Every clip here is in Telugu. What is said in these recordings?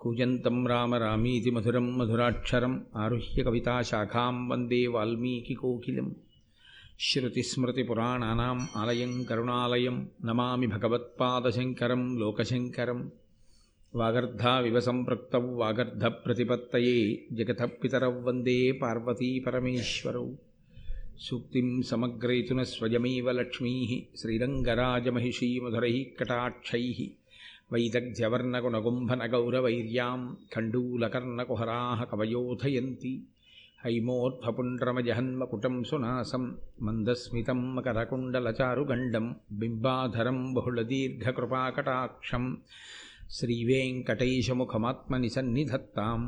కూజంతం రామ రామీతి మధురం మధురాక్షరం ఆరుహ్య కవితాశాఖాం వందే వాల్మీకికోకిలం శృతిస్మృతిపురాణానాम् ఆలయం కరుణాలయం నమామి భగవత్పాదశంకరం లోకశంకరం. వాగర్ధావివ సంపృక్తౌ వాగర్ధప్రతిపత్తయే జగతః పితరౌ వందే పార్వతీపరమేశ్వరౌ సూక్తిం సమగ్రయతున స్వయమేవ లక్ష్మీः శ్రీరంగరాజమహిషీమధురైः కటాక్షై. वैदग्ध्यवर्णगुणगुम्भनगौरवैर्यां खण्डूलकर्णकुहराः कवयोथयन्ति हैमोत्फपुण्ड्रमजहन्मकुटं सुनासं मन्दस्मितं मकरकुण्डलचारुगण्डं बिम्बाधरं बहुलदीर्घकृपाकटाक्षं श्रीवेङ्कटैशमुखमात्मनिसन्निधत्ताम्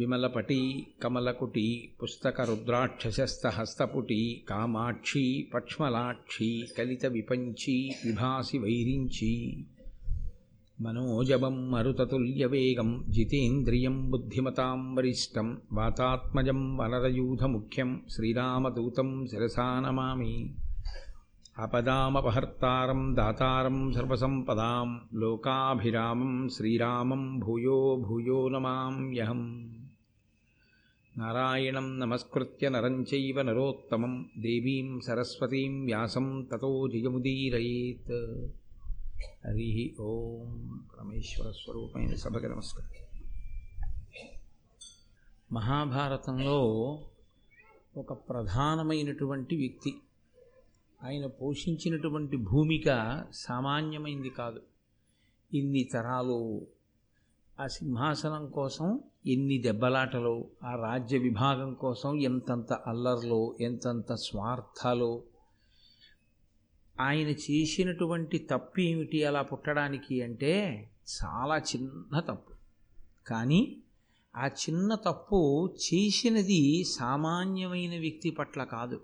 విమలపటి కమలకుటి పుస్తకరుద్రాక్షసస్తహస్తపుటి కామాక్షి పక్ష్మలాక్షి కలిత విపంచి విభాసి వైరించి మనోజవం మరుతతుల్యవేగం జితేంద్రియం బుద్ధిమతాం వరిష్టం వాతాత్మజం వనరయూధముఖ్యం శ్రీరామదూతం శిరసానమామి అపదామపహర్తారం దాతారం సర్వసంపదాం లోకాభిరామం శ్రీరామం భూయో భూయో నమామ్యహం నారాయణం నమస్కృత్య నరం చైవ నరోత్తమం దేవీం సరస్వతీం వ్యాసం తతో జయముదీరయేత్ హరి ఓం పరమేశ్వర స్వరూపమైన సభకి నమస్కారం మహాభారతంలో ఒక ప్రధానమైనటువంటి వ్యక్తి ఆయన పోషించినటువంటి భూమిక సామాన్యమైంది కాదు. ఇన్ని తరాలు ఆ సింహాసనం కోసం ఎన్ని దెబ్బలాటలు ఆ రాజ్య విభాగం కోసం ఎంతంత అల్లర్లో ఎంతంత స్వార్థాలు. ఆయన చేసినటువంటి తప్పు ఏమిటి అలా పుట్టడానికి అంటే చాలా చిన్న తప్పు. కానీ ఆ చిన్న తప్పు చేసినది సామాన్యమైన వ్యక్తి పట్ల కాదు.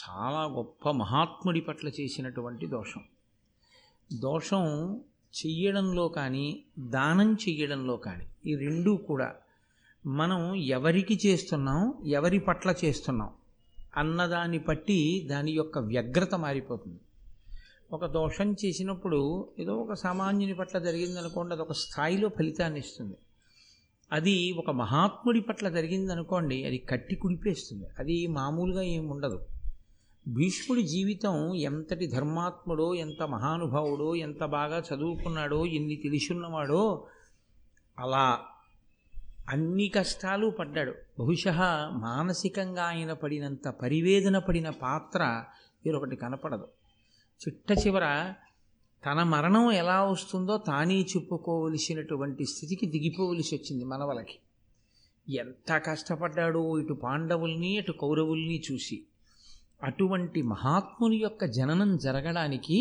చాలా గొప్ప మహాత్ముడి పట్ల చేసినటువంటి దోషం. దోషం చెయ్యడంలో కానీ దానం చెయ్యడంలో కానీ ఈ రెండూ కూడా మనం ఎవరికి చేస్తున్నాం ఎవరి పట్ల చేస్తున్నాం అన్నదాన్ని బట్టి దాని యొక్క వ్యగ్రత మారిపోతుంది. ఒక దోషం చేసినప్పుడు ఏదో ఒక సామాన్యుని పట్ల జరిగిందనుకోండి అది ఒక స్థాయిలో ఫలితాన్ని ఇస్తుంది. అది ఒక మహాత్ముడి పట్ల జరిగిందనుకోండి అది కట్టి కుడిపేస్తుంది. అది మామూలుగా ఏమి ఉండదు భీష్ముడి జీవితం ఎంతటి ధర్మాత్ముడో ఎంత మహానుభావుడో ఎంత బాగా చదువుకున్నాడో ఎన్ని తెలిసున్నవాడో అలా అన్ని కష్టాలు పడ్డాడు. బహుశా మానసికంగా ఆయన పడినంత పరివేదన పడిన పాత్ర వేరొకటి కనపడదు. చిట్ట చివర తన మరణం ఎలా వస్తుందో తానే చెప్పుకోవలసినటువంటి స్థితికి దిగిపోవలసి వచ్చింది మనవలకి. ఎంత కష్టపడ్డాడో ఇటు పాండవుల్ని అటు కౌరవుల్ని చూసి. అటువంటి మహాత్ముని యొక్క జననం జరగడానికి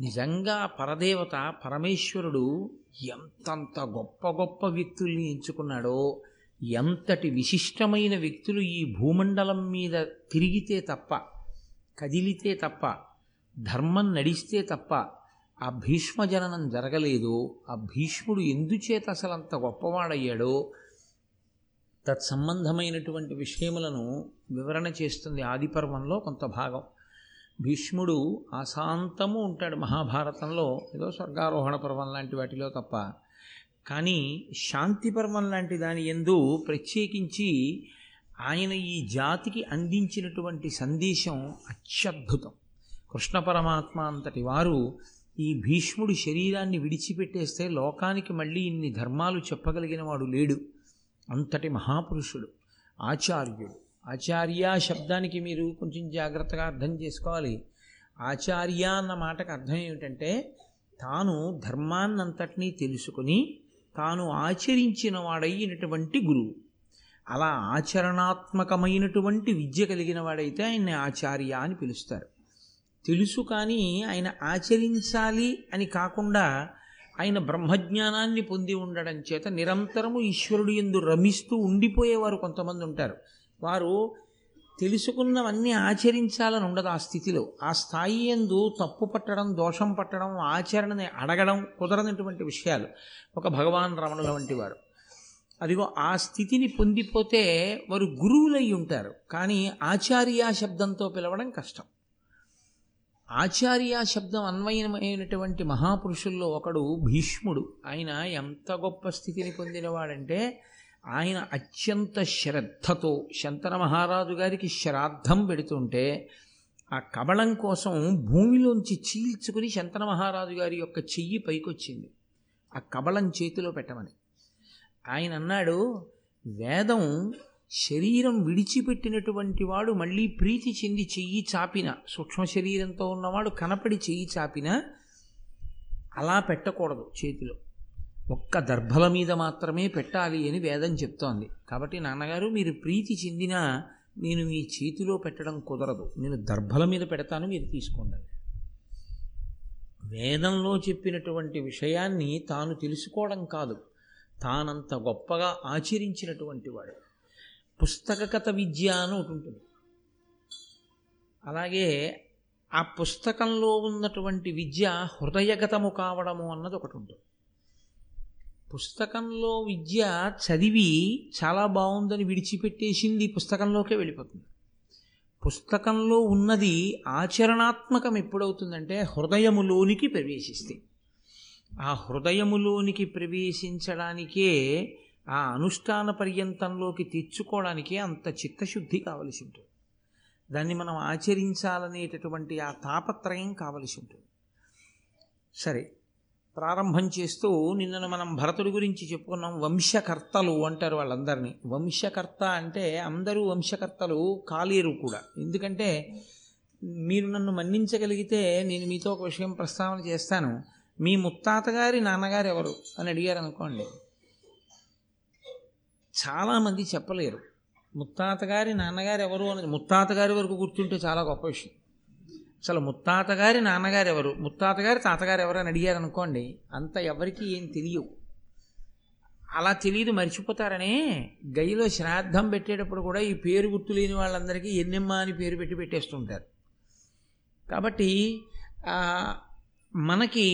నిజంగా పరదేవత పరమేశ్వరుడు ఎంతంత గొప్ప గొప్ప వ్యక్తుల్ని ఎంచుకున్నాడో ఎంతటి విశిష్టమైన వ్యక్తులు ఈ భూమండలం మీద తిరిగితే తప్ప కదిలితే తప్ప ధర్మం నడిస్తే తప్ప ఆ భీష్మ జననం జరగలేదు ఆ భీష్ముడు ఎందుచేత అసలు అంత గొప్పవాడయ్యాడో తత్సంబంధమైనటువంటి విషయములను వివరణ చేస్తుంది ఆదిపర్వంలో కొంత భాగం. భీష్ముడు అశాంతము ఉంటాడు మహాభారతంలో. ఏదో స్వర్గారోహణ పర్వం లాంటి వాటిలో తప్ప. కానీ శాంతి పర్వం లాంటి దాని ఎందు ప్రత్యేకించి ఆయన ఈ జాతికి అందించినటువంటి సందేశం అత్యద్భుతం. కృష్ణ పరమాత్మ అంతటి వారు ఈ భీష్ముడి శరీరాన్ని విడిచిపెట్టేస్తే లోకానికి మళ్ళీ ఇన్ని ధర్మాలు చెప్పగలిగిన వాడు లేడు. అంతటి మహాపురుషుడు ఆచార్యుడు. ఆచార్య శబ్దానికి మీరు కొంచెం జాగ్రత్తగా అర్థం చేసుకోవాలి. ఆచార్య అన్న మాటకు అర్థం ఏమిటంటే తాను ధర్మాన్నంతటినీ తెలుసుకుని తాను ఆచరించిన వాడైనటువంటి గురువు. అలా ఆచరణాత్మకమైనటువంటి విద్య కలిగిన వాడైతే ఆయన్ని ఆచార్య అని పిలుస్తారు. తెలుసు కానీ ఆయన ఆచరించాలి అని కాకుండా ఆయన బ్రహ్మజ్ఞానాన్ని పొంది ఉండడం చేత నిరంతరము ఈశ్వరుడు ఎందు రమిస్తూ ఉండిపోయేవారు కొంతమంది ఉంటారు. వారు తెలుసుకున్నవన్నీ ఆచరించాలని ఉండదు ఆ స్థితిలో. ఆ స్థాయి ఎందు తప్పు పట్టడం దోషం పట్టడం ఆచరణని అడగడం కుదరనటువంటి విషయాలు. ఒక భగవాన్ రమణుల వంటి వారు. అదిగో ఆ స్థితిని పొందిపోతే వారు గురువులై ఉంటారు. కానీ ఆచార్య శబ్దంతో పిలవడం కష్టం. ఆచార్య శబ్దం అన్వయమైనటువంటి మహాపురుషుల్లో ఒకడు భీష్ముడు. ఆయన ఎంత గొప్ప స్థితిని పొందినవాడంటే ఆయన అత్యంత శ్రద్ధతో శంతన మహారాజు గారికి శ్రాద్ధం పెడుతుంటే ఆ కబళం కోసం భూమిలోంచి చీల్చుకుని శంతన మహారాజు గారి యొక్క చెయ్యి పైకొచ్చింది. ఆ కబళం చేతిలో పెట్టమని. ఆయన అన్నాడు వేదం శరీరం విడిచిపెట్టినటువంటి వాడు మళ్ళీ ప్రీతి చెంది చెయ్యి చాపిన సూక్ష్మ శరీరంతో ఉన్నవాడు కనపడి చెయ్యి చాపిన అలా పెట్టకూడదు చేతిలో. ఒక్క దర్భల మీద మాత్రమే పెట్టాలి అని వేదం చెప్తోంది. కాబట్టి నాన్నగారు మీరు ప్రీతి చెందిన నేను మీ చేతిలో పెట్టడం కుదరదు. నేను దర్భల మీద పెడతాను మీరు తీసుకోండి వేదంలో చెప్పినటువంటి విషయాన్ని తాను తెలుసుకోవడం కాదు. తానంత గొప్పగా ఆచరించినటువంటి వాడు. పుస్తకగత విద్య అని ఒకటి ఉంటుంది. అలాగే ఆ పుస్తకంలో ఉన్నటువంటి విద్య హృదయగతము కావడము అన్నది ఒకటి ఉంటుంది. పుస్తకంలో విద్య చదివి చాలా బాగుందని విడిచిపెట్టేసింది పుస్తకంలోకే వెళ్ళిపోతుంది. పుస్తకంలో ఉన్నది ఆచరణాత్మకం ఎప్పుడవుతుందంటే హృదయములోనికి ప్రవేశిస్తే. ఆ హృదయములోనికి ప్రవేశించడానికే ఆ అనుష్ఠాన పర్యంతంలోకి తెచ్చుకోవడానికే అంత చిత్తశుద్ధి కావలసి ఉంటుంది. దాన్ని మనం ఆచరించాలనేటటువంటి ఆ తాపత్రయం కావలసి ఉంటుంది. సరే ప్రారంభం చేస్తూ నిన్న మనం భరతుడి గురించి చెప్పుకున్నాం వంశకర్తలు అంటారు వాళ్ళందరినీ. వంశకర్త అంటే అందరూ వంశకర్తలు కాలేరు కూడా. ఎందుకంటే మీరు నన్ను మన్నించగలిగితే నేను మీతో ఒక విషయం ప్రస్తావన చేస్తాను. మీ ముత్తాతగారి నాన్నగారు ఎవరు అని అడిగారు అనుకోండి చాలామంది చెప్పలేరు. ముత్తాతగారి నాన్నగారు ఎవరు అనేది ముత్తాతగారి వరకు గుర్తుంటే చాలా గొప్ప విషయం. అసలు ముత్తాతగారి నాన్నగారు ఎవరు ముత్తాతగారి తాతగారు ఎవరు అని అడిగారు అనుకోండి అంత ఎవరికి ఏం తెలియవు. అలా తెలియదు మర్చిపోతారనే గైలో శ్రాద్ధం పెట్టేటప్పుడు కూడా ఈ పేరు గుర్తు లేని వాళ్ళందరికీ ఎన్నెమ్మ అని పేరు పెట్టి పెట్టేస్తుంటారు. కాబట్టి మనకి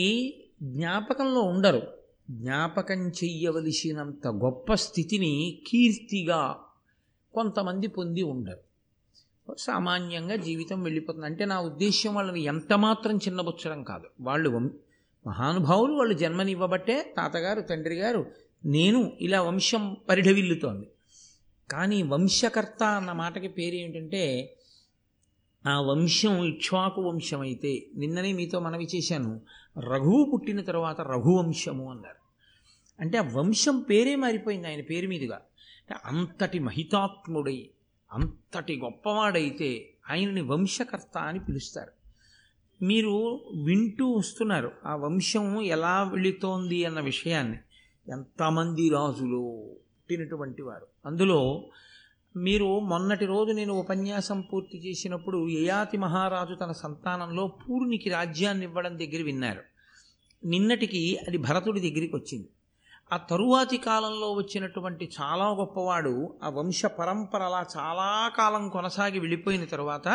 జ్ఞాపకంలో ఉండరు. జ్ఞాపకం చెయ్యవలసినంత గొప్ప స్థితిని కీర్తిగా కొంతమంది పొంది ఉండరు. సామాన్యంగా జీవితం వెళ్ళిపోతుంది. అంటే నా ఉద్దేశ్యం వాళ్ళని ఎంతమాత్రం చిన్నబుచ్చడం కాదు. వాళ్ళు మహానుభావులు వాళ్ళు జన్మనివ్వబట్టే తాతగారు తండ్రి గారు నేను ఇలా వంశం పరిఢవిల్లుతోంది. కానీ వంశకర్త అన్న మాటకి పేరు ఏంటంటే ఆ వంశం ఇక్ష్వాకు వంశం అయితే నిన్ననే మీతో మనవి చేశాను రఘువు పుట్టిన తర్వాత రఘువంశము అన్నారు. అంటే ఆ వంశం పేరే మారిపోయింది ఆయన పేరు మీదుగా. అంతటి మహితాత్ముడై అంతటి గొప్పవాడైతే ఆయనని వంశకర్త అని పిలుస్తారు. మీరు వింటూ వస్తున్నారు ఆ వంశం ఎలా వెళుతోంది అన్న విషయాన్ని. ఎంతమంది రాజులు పుట్టినటువంటి వారు. అందులో మీరు మొన్నటి రోజు నేను ఉపన్యాసం పూర్తి చేసినప్పుడు యయాతి మహారాజు తన సంతానంలో పూర్ణికి రాజ్యాన్ని ఇవ్వడం దగ్గర విన్నారు. నిన్నటికి అది భరతుడి దగ్గరికి వచ్చింది. ఆ తరువాతి కాలంలో వచ్చినటువంటి చాలా గొప్పవాడు ఆ వంశ పరంపర అలా చాలా కాలం కొనసాగి వెళ్ళిపోయిన తర్వాత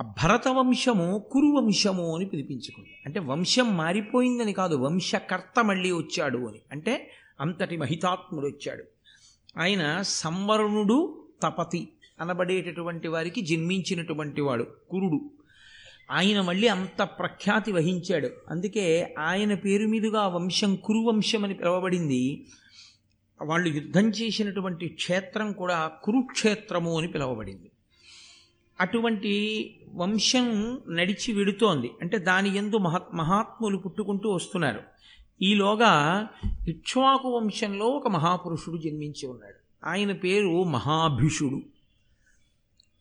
ఆ భరత వంశము కురు వంశము అని పిలిపించుకుంది. అంటే వంశం మారిపోయిందని కాదు వంశకర్త మళ్ళీ వచ్చాడు అని. అంటే అంతటి మహితాత్ముడు వచ్చాడు. ఆయన సంవరణుడు తపతి అనబడేటటువంటి వారికి జన్మించినటువంటి వాడు కురుడు. ఆయన మళ్ళీ అంత ప్రఖ్యాతి వహించాడు. అందుకే ఆయన పేరు మీదుగా వంశం కురువంశం అని పిలువబడింది. వాళ్ళు యుద్ధం చేసినటువంటి క్షేత్రం కూడా కురుక్షేత్రము అని పిలువబడింది. అటువంటి వంశం నడిచి విడుతోంది అంటే దాని ఎందు మహా మహాత్ములు పుట్టుకుంటూ వస్తున్నారు. ఈలోగా ఇక్ష్వాకు వంశంలో ఒక మహాపురుషుడు జన్మించి ఉన్నాడు. ఆయన పేరు మహాభిషుడు.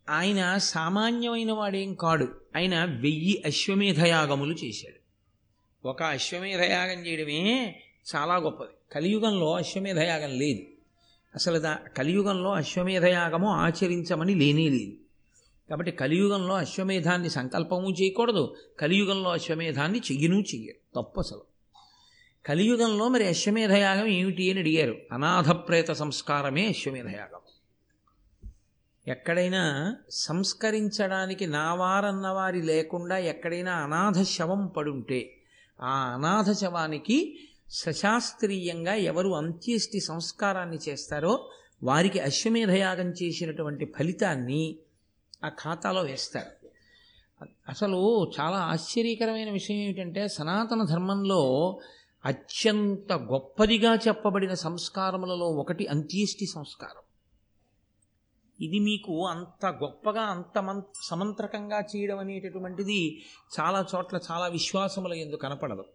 ఆయన సామాన్యమైన వాడేం కాడు. ఆయన వెయ్యి అశ్వమేధయాగములు చేశాడు. ఒక అశ్వమేధయాగం చేయడమే చాలా గొప్పది. కలియుగంలో అశ్వమేధయాగం లేదు. అసలు దా కలియుగంలో అశ్వమేధయాగము ఆచరించమని లేనే లేదు. కాబట్టి కలియుగంలో అశ్వమేధాన్ని సంకల్పము చేయకూడదు. కలియుగంలో అశ్వమేధాన్ని చెయ్యను చెయ్యరు. తప్పు అసలు కలియుగంలో మరి అశ్వమేధయాగం ఏమిటి అని అడిగారు. అనాథప్రేత సంస్కారమే అశ్వమేధయాగం ఎక్కడైనా సంస్కరించడానికి నావారన్న వారి లేకుండా ఎక్కడైనా అనాథ శవం పడుంటే ఆ అనాథ శవానికి సశాస్త్రీయంగా ఎవరు అంత్యేష్టి సంస్కారాన్ని చేస్తారో వారికి అశ్వమేధయాగం చేసినటువంటి ఫలితాన్ని ఆ ఖాతాలో వేస్తారు. అసలు చాలా ఆశ్చర్యకరమైన విషయం ఏమిటంటే సనాతన ధర్మంలో అత్యంత గొప్పదిగా చెప్పబడిన సంస్కారములలో ఒకటి అంత్యేష్టి సంస్కారం. ఇది మీకు అంత గొప్పగా అంత మం సమంత్రకంగా చేయడం అనేటటువంటిది చాలా చోట్ల చాలా విశ్వాసముల ఎందు కనపడదు.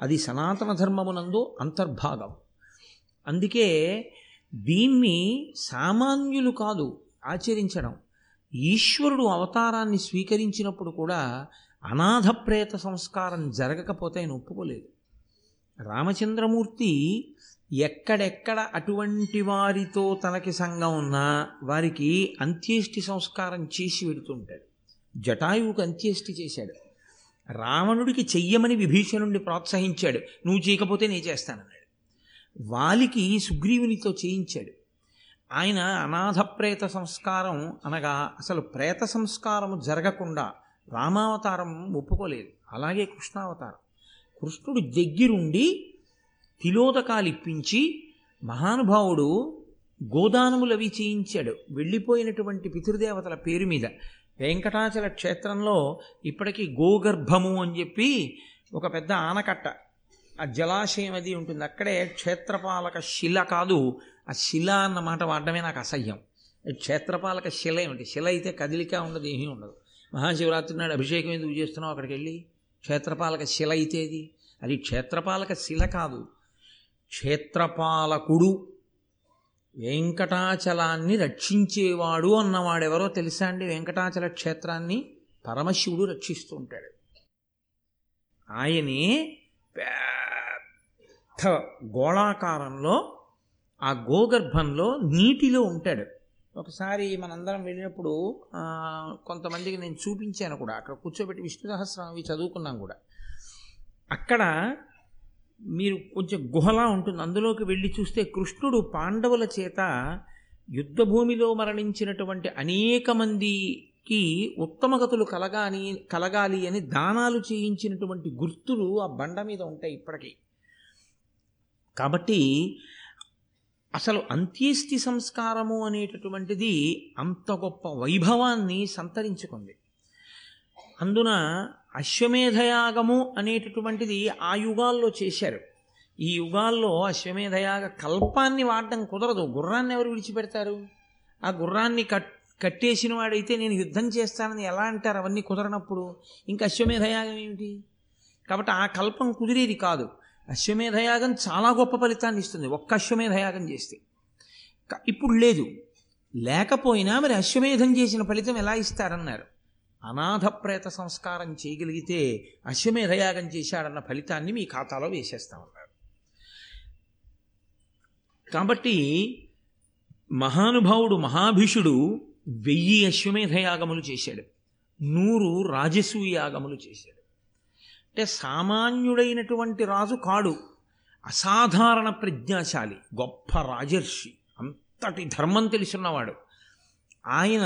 అది సనాతన ధర్మమునందు అంతర్భాగం. అందుకే దీన్ని సామాన్యులు కాదు ఆచరించడం. ఈశ్వరుడు అవతారాన్ని స్వీకరించినప్పుడు కూడా అనాథ ప్రేత సంస్కారం జరగకపోతే ఆయన ఒప్పుకోలేదు. రామచంద్రమూర్తి ఎక్కడెక్కడ అటువంటి వారితో తనకి సంఘం ఉన్నా వారికి అంత్యేష్టి సంస్కారం చేసి పెడుతుంటాడు. జటాయువుకు అంత్యేష్టి చేశాడు. రావణుడికి చెయ్యమని విభీషణుడిని ప్రోత్సహించాడు. నువ్వు చేయకపోతే నేను చేస్తానన్నాడు. వాలికి సుగ్రీవునితో చేయించాడు. ఆయన అనాథ ప్రేత సంస్కారం అనగా అసలు ప్రేత సంస్కారము జరగకుండా రామావతారం ఒప్పుకోలేదు. అలాగే కృష్ణావతారం. కృష్ణుడు దగ్గరుండి తిలోదకాలు ఇప్పించి మహానుభావుడు గోదానములవి చేయించాడు. వెళ్ళిపోయినటువంటి పితృదేవతల పేరు మీద. వెంకటాచల క్షేత్రంలో ఇప్పటికీ గోగర్భము అని చెప్పి ఒక పెద్ద ఆనకట్ట ఆ జలాశయం అది ఉంటుంది. అక్కడే క్షేత్రపాలక శిల కాదు ఆ శిల అన్న మాట వాడడమే నాకు అసహ్యం. క్షేత్రపాలక శిల ఏమిటి? శిల అయితే కదిలిక ఉండదు ఏమీ ఉండదు. మహాశివరాత్రి నాడు అభిషేకం ఎందుకు చేస్తున్నావు అక్కడికి వెళ్ళి? క్షేత్రపాలక శిల అయితే అది. అది క్షేత్రపాలక శిల కాదు క్షేత్రపాలకుడు వెంకటాచలాన్ని రక్షించేవాడు అన్నవాడెవరో తెలుసా అండి? వెంకటాచల క్షేత్రాన్ని పరమశివుడు రక్షిస్తూ ఉంటాడు ఆయనే పెద్ద గోళాకారంలో ఆ గోగర్భంలో నీటిలో ఉంటాడు. ఒకసారి మనందరం వెళ్ళినప్పుడు కొంతమందికి నేను చూపించాను కూడా. అక్కడ కూర్చోబెట్టి విష్ణు సహస్రం అవి చదువుకున్నాం కూడా. అక్కడ మీరు కొంచెం గుహలా ఉంటుంది. అందులోకి వెళ్ళి చూస్తే కృష్ణుడు పాండవుల చేత యుద్ధభూమిలో మరణించినటువంటి అనేక మందికి ఉత్తమగతులు కలగాని కలగాలి అని దానాలు చేయించినటువంటి గుర్తులు ఆ బండ మీద ఉంటాయి ఇప్పటికీ. కాబట్టి అసలు అంత్యేష్టి సంస్కారము అనేటటువంటిది అంత గొప్ప వైభవాన్ని సంతరించుకుంది. అందున అశ్వమేధయాగము అనేటటువంటిది ఆ యుగాల్లో చేశారు. ఈ యుగాల్లో అశ్వమేధయాగ కల్పాన్ని వాడడం కుదరదు. గుర్రాన్ని ఎవరు విడిచిపెడతారు? ఆ గుర్రాన్ని కట్ కట్టేసిన వాడైతే నేను యుద్ధం చేస్తానని ఎలా అంటారు? అవన్నీ కుదరనప్పుడు ఇంకా అశ్వమేధయాగం ఏమిటి? కాబట్టి ఆ కల్పం కుదిరేది కాదు. అశ్వమేధయాగం చాలా గొప్ప ఫలితాన్ని ఇస్తుంది. ఒక్క అశ్వమేధయాగం చేస్తే. ఇప్పుడు లేదు. లేకపోయినా మరి అశ్వమేధం చేసిన ఫలితం ఎలా ఇస్తారన్నారు. అనాథ ప్రేత సంస్కారం చేయగలిగితే అశ్వమేధయాగం చేశాడన్న ఫలితాన్ని మీ ఖాతాలో వేసేస్తామన్నారు కాబట్టి మహానుభావుడు మహాభీషుడు వెయ్యి అశ్వమేధయాగములు చేశాడు. నూరు రాజసూయాగములు చేశాడు. అంటే సామాన్యుడైనటువంటి రాజు కాడు అసాధారణ ప్రజ్ఞాశాలి గొప్ప రాజర్షి అంతటి ధర్మం తెలుసున్నవాడు ఆయన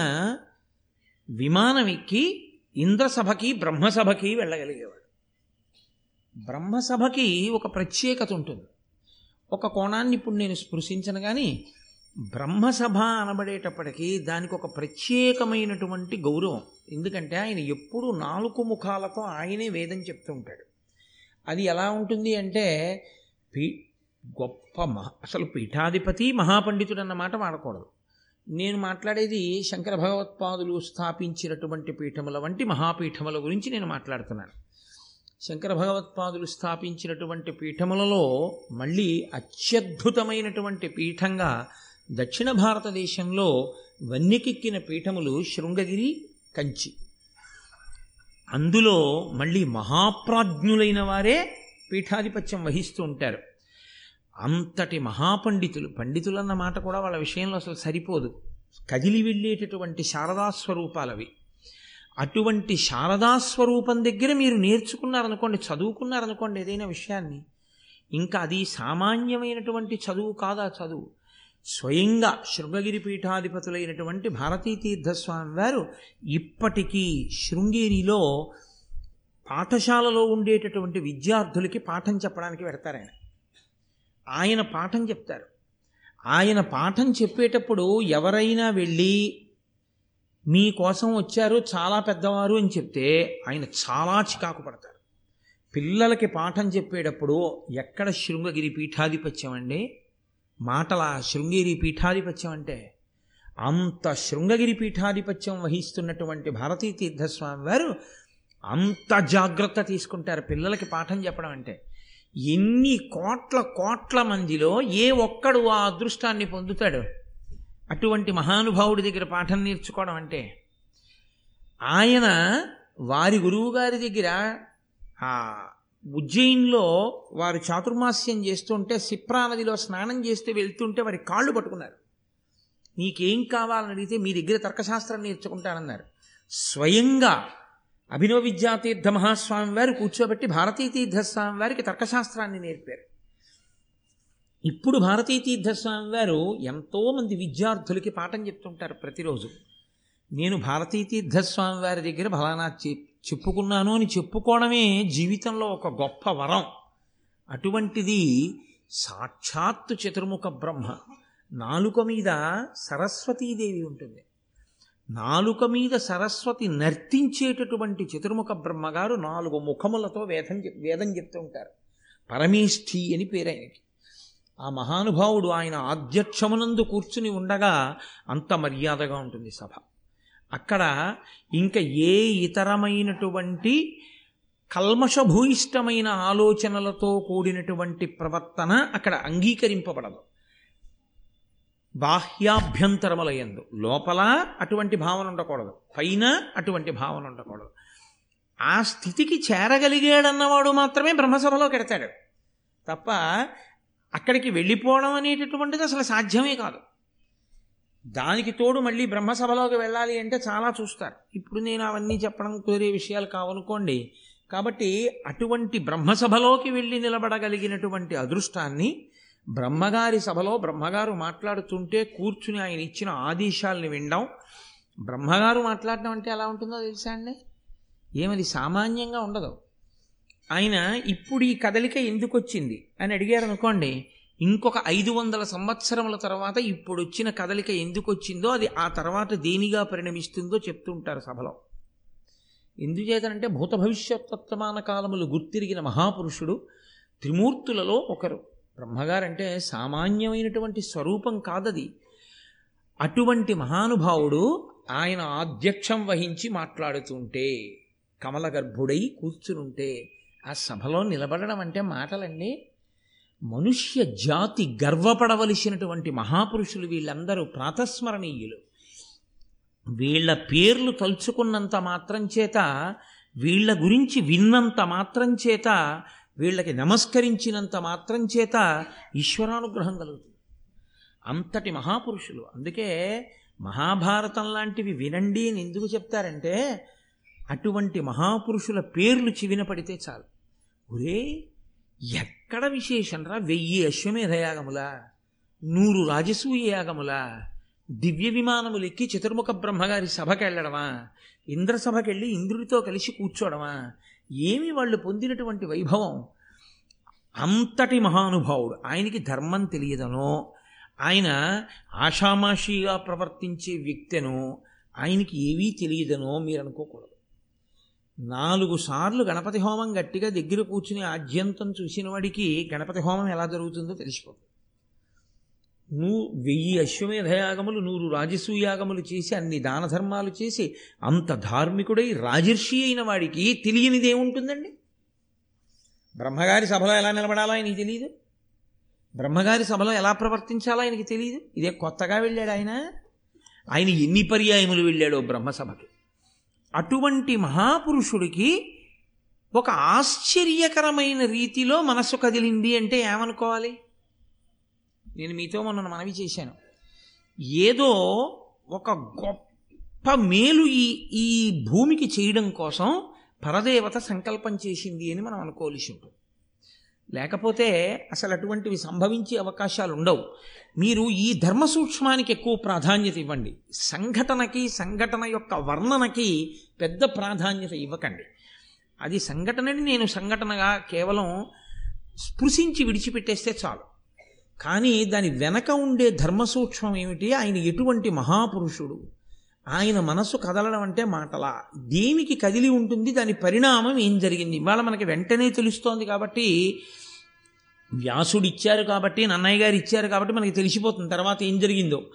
విమానం ఎక్కి ఇంద్రసభకి బ్రహ్మసభకి వెళ్ళగలిగేవాడు. బ్రహ్మసభకి ఒక ప్రత్యేకత ఉంటుంది. ఒక కోణాన్ని ఇప్పుడు నేను స్పృశించను కానీ బ్రహ్మసభ అనబడేటప్పటికీ దానికి ఒక ప్రత్యేకమైనటువంటి గౌరవం. ఎందుకంటే ఆయన ఎప్పుడు నాలుగు ముఖాలతో ఆయనే వేదం చెప్తూ ఉంటాడు. అది ఎలా ఉంటుంది అంటే పీ గొప్ప మహా అసలు పీఠాధిపతి మహాపండితుడు అన్నమాట వాడకూడదు. నేను మాట్లాడేది శంకర భగవత్పాదులు స్థాపించినటువంటి పీఠముల వంటి మహాపీఠముల గురించి నేను మాట్లాడుతున్నాను. శంకర భగవత్పాదులు స్థాపించినటువంటి పీఠములలో మళ్ళీ అత్యద్భుతమైనటువంటి పీఠంగా దక్షిణ భారతదేశంలో వన్యకెక్కిన పీఠములు శృంగగిరి కంచి. అందులో మళ్ళీ మహాప్రాజ్ఞులైన వారే పీఠాధిపత్యం వహిస్తూ ఉంటారు. అంతటి మహాపండితులు. పండితులన్న మాట కూడా వాళ్ళ విషయంలో అసలు సరిపోదు. కదిలి వెళ్ళేటటువంటి శారదాస్వరూపాలవి. అటువంటి శారదాస్వరూపం దగ్గర మీరు నేర్చుకున్నారనుకోండి చదువుకున్నారనుకోండి ఏదైనా విషయాన్ని. ఇంకా అది సామాన్యమైనటువంటి చదువు కాదా చదువు? స్వయంగా శృంగగిరి పీఠాధిపతులైనటువంటి భారతీ తీర్థస్వామి వారు ఇప్పటికీ శృంగేరిలో పాఠశాలలో ఉండేటటువంటి విద్యార్థులకి పాఠం చెప్పడానికి పెడతారు ఆయన ఆయన పాఠం చెప్తారు. ఆయన పాఠం చెప్పేటప్పుడు ఎవరైనా వెళ్ళి మీకోసం వచ్చారు చాలా పెద్దవారు అని చెప్తే ఆయన చాలా చికాకు పడతారు. పిల్లలకి పాఠం చెప్పేటప్పుడు ఎక్కడ శృంగగిరి పీఠాధిపత్యం అండి? మాటల శృంగగిరి పీఠాధిపత్యం అంటే అంత శృంగగిరి పీఠాధిపత్యం వహిస్తున్నటువంటి భారతీ తీర్థస్వామి వారు అంత జాగ్రత్త తీసుకుంటారు. పిల్లలకి పాఠం చెప్పడం అంటే ఎన్ని కోట్ల కోట్ల మందిలో ఏ ఒక్కడు ఆ అదృష్టాన్ని పొందుతాడు? అటువంటి మహానుభావుడి దగ్గర పాఠం నేర్చుకోవడం అంటే ఆయన వారి గురువు గారి దగ్గర ఆ ఉజ్జయిన్లో వారు చాతుర్మాస్యం చేస్తుంటే సిప్రా నదిలో స్నానం చేస్తే వెళ్తుంటే వారి కాళ్ళు పట్టుకున్నారు. నీకేం కావాలని అడిగితే మీ దగ్గర తర్కశాస్త్రం నేర్చుకుంటానన్నారు. స్వయంగా అభినవ విద్యాతీర్థ మహాస్వామి వారు కూర్చోబెట్టి భారతీ తీర్థస్వామి వారికి తర్కశాస్త్రాన్ని నేర్పారు. ఇప్పుడు భారతీతీర్థస్వామి వారు ఎంతోమంది విద్యార్థులకి పాఠం చెప్తుంటారు ప్రతిరోజు. నేను భారతీతీర్థస్వామి వారి దగ్గర ఫలానా చెప్పుకున్నాను అని చెప్పుకోవడమే జీవితంలో ఒక గొప్ప వరం. అటువంటిది సాక్షాత్తు చతుర్ముఖ బ్రహ్మ. నాలుక మీద సరస్వతీదేవి ఉంటుంది. నాలుక మీద సరస్వతి నర్తించేటటువంటి చతుర్ముఖ బ్రహ్మగారు నాలుగు ముఖములతో వేదం వేదం చెప్తూ ఉంటారు. పరమేష్ఠి అని పేరు ఆయనకి. ఆ మహానుభావుడు ఆయన ఆధ్యక్షమునందు కూర్చుని ఉండగా అంత మర్యాదగా ఉంటుంది సభ. అక్కడ ఇంకా ఏ ఇతరమైనటువంటి కల్మషభూయిష్టమైన ఆలోచనలతో కూడినటువంటి ప్రవర్తన అక్కడ అంగీకరింపబడదు. బాహ్యాభ్యంతరములయందు. లోపల అటువంటి భావన ఉండకూడదు. పైన అటువంటి భావన ఉండకూడదు. ఆ స్థితికి చేరగలిగాడన్నవాడు మాత్రమే బ్రహ్మసభలో కెడతాడు. తప్ప అక్కడికి వెళ్ళిపోవడం అనేటటువంటిది అసలు సాధ్యమే కాదు. దానికి తోడు మళ్ళీ బ్రహ్మసభలోకి వెళ్ళాలి అంటే చాలా చూస్తారు. ఇప్పుడు నేను అవన్నీ చెప్పడం కుదిరే విషయాలు కావనుకోండి. కాబట్టి అటువంటి బ్రహ్మసభలోకి వెళ్ళి నిలబడగలిగినటువంటి అదృష్టాన్ని బ్రహ్మగారి సభలో బ్రహ్మగారు మాట్లాడుతుంటే కూర్చుని ఆయన ఇచ్చిన ఆదేశాలని వినడం. బ్రహ్మగారు మాట్లాడడం అంటే ఎలా ఉంటుందో తెలుసా అండి? ఏమది సామాన్యంగా ఉండదు. ఆయన ఇప్పుడు ఈ కదలిక ఎందుకు వచ్చింది అని అడిగారు అనుకోండి. ఇంకొక ఐదు వందల సంవత్సరముల తర్వాత ఇప్పుడు వచ్చిన కదలిక ఎందుకు వచ్చిందో అది ఆ తర్వాత దేనిగా పరిణమిస్తుందో చెప్తుంటారు సభలో. ఎందుచేతనంటే భూత భవిష్యత్ వర్తమాన కాలములు గుర్తిరిగిన మహాపురుషుడు త్రిమూర్తులలో ఒకరు. బ్రహ్మగారంటే సామాన్యమైనటువంటి స్వరూపం కాదది. అటువంటి మహానుభావుడు ఆయన ఆధ్యక్షం వహించి మాట్లాడుతుంటే కమలగర్భుడై కూర్చునుంటే ఆ సభలో నిలబడడం అంటే మాటలండి. మనుష్య జాతి గర్వపడవలసినటువంటి మహాపురుషులు వీళ్ళందరూ ప్రాతస్మరణీయులు. వీళ్ళ పేర్లు తలుచుకున్నంత మాత్రం చేత వీళ్ళ గురించి విన్నంత మాత్రం చేత వీళ్ళకి నమస్కరించినంత మాత్రం చేత ఈశ్వరానుగ్రహం కలుగుతుంది. అంతటి మహాపురుషులు. అందుకే మహాభారతం లాంటివి వినండి అని ఎందుకు చెప్తారంటే అటువంటి మహాపురుషుల పేర్లు చివిన పడితే చాలు. ఒరే ఎక్కడ విశేషంరా? వెయ్యి అశ్వమేధ యాగములా నూరు రాజసూయ యాగములా దివ్య విమానములు ఎక్కి చతుర్ముఖ బ్రహ్మగారి సభకెళ్ళడమా? ఇంద్రసభకెళ్ళి ఇంద్రుడితో కలిసి కూర్చోడమా? ఏమి వాళ్ళు పొందినటువంటి వైభవం? అంతటి మహానుభావుడు. ఆయనకి ధర్మం తెలియదనో ఆయన ఆషామాషిగా ప్రవర్తించే వ్యక్తెనో ఆయనకి ఏవీ తెలియదనో మీరు అనుకోకూడదు. నాలుగు సార్లు గణపతి హోమం గట్టిగా దగ్గర కూర్చుని ఆద్యంతం చూసిన వాడికి గణపతి హోమం ఎలా జరుగుతుందో తెలిసిపోతుంది. నువ్వు వెయ్యి అశ్వమేధయాగములు నూరు రాజసూయాగములు చేసి అన్ని దాన ధర్మాలు చేసి అంత ధార్మికుడై రాజర్షి అయిన వాడికి తెలియనిదేముంటుందండి బ్రహ్మగారి సభలో ఎలా నిలబడాలో ఆయనకి తెలియదు బ్రహ్మగారి సభలో ఎలా ప్రవర్తించాలో ఆయనకి తెలియదు ఇదే కొత్తగా వెళ్ళాడు ఆయన. ఆయన ఎన్ని పర్యాయములు వెళ్ళాడో బ్రహ్మసభకి. అటువంటి మహాపురుషుడికి ఒక ఆశ్చర్యకరమైన రీతిలో మనస్సు కదిలింది అంటే ఏమనుకోవాలి? నేను మీతో మొన్న మనవి చేశాను. ఏదో ఒక గొప్ప మేలు ఈ ఈ భూమికి చేయడం కోసం పరదేవత సంకల్పం చేసింది అని మనం అనుకోవలసి ఉంటుంది లేకపోతే అసలు అటువంటివి సంభవించే అవకాశాలు ఉండవు. మీరు ఈ ధర్మ సూక్ష్మానికి ఎక్కువ ప్రాధాన్యత ఇవ్వండి. సంఘటనకి సంఘటన యొక్క వర్ణనకి పెద్ద ప్రాధాన్యత ఇవ్వకండి. అది సంఘటనని నేను సంఘటనగా కేవలం స్పృశించి విడిచిపెట్టేస్తే చాలు. కానీ దాని వెనక ఉండే ధర్మసూక్ష్మం ఏమిటి? ఆయన ఎటువంటి మహాపురుషుడు? ఆయన మనస్సు కదలడం అంటే మాటలా. దేనికి కదిలి ఉంటుంది? దాని పరిణామం ఏం జరిగింది? ఇవాళ మనకి వెంటనే తెలుస్తోంది కాబట్టి వ్యాసుడు ఇచ్చారు కాబట్టి నన్నయ్య గారు ఇచ్చారు కాబట్టి మనకి తెలిసిపోతుంది. తర్వాత ఏం జరిగిందో?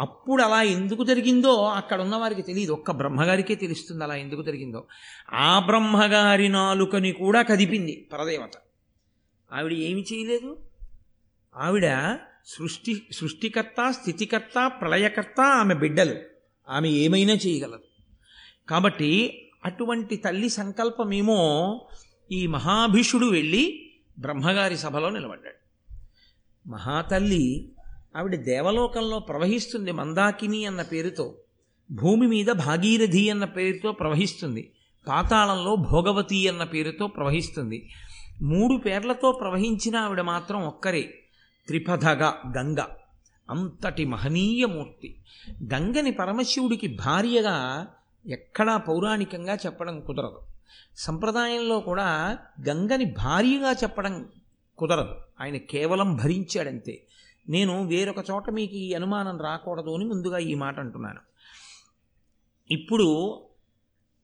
అప్పుడు అలా ఎందుకు జరిగిందో అక్కడ ఉన్న వారికి తెలియదు. ఒక్క బ్రహ్మగారికే తెలుస్తుంది అలా ఎందుకు జరిగిందో. ఆ బ్రహ్మగారి నాలుకని కూడా కదిపింది పరదేవత. ఆవిడ ఏమి చేయలేదు? ఆవిడ సృష్టి సృష్టికర్త స్థితికర్త ప్రళయకర్త ఆమె బిడ్డలు. ఆమె ఏమైనా చేయగలదు. కాబట్టి అటువంటి తల్లి సంకల్పమేమో ఈ మహాభీషుడు వెళ్ళి బ్రహ్మగారి సభలో నిలబడ్డాడు. మహాతల్లి ఆవిడ దేవలోకంలో ప్రవహిస్తుంది మందాకిని అన్న పేరుతో భూమి మీద భాగీరథి అన్న పేరుతో ప్రవహిస్తుంది పాతాళంలో భోగవతి అన్న పేరుతో ప్రవహిస్తుంది. మూడు పేర్లతో ప్రవహించిన ఆవిడ మాత్రం ఒక్కరే. త్రిపథగా గంగ. అంతటి మహనీయ మూర్తి. గంగని పరమశివుడికి భార్యగా ఎక్కడా పౌరాణికంగా చెప్పడం కుదరదు. సంప్రదాయంలో కూడా గంగని భార్యగా చెప్పడం కుదరదు. ఆయన కేవలం భరించాడంతే. నేను వేరొక చోట మీకు ఈ అనుమానం రాకూడదు అని ముందుగా ఈ మాట అంటున్నాను. ఇప్పుడు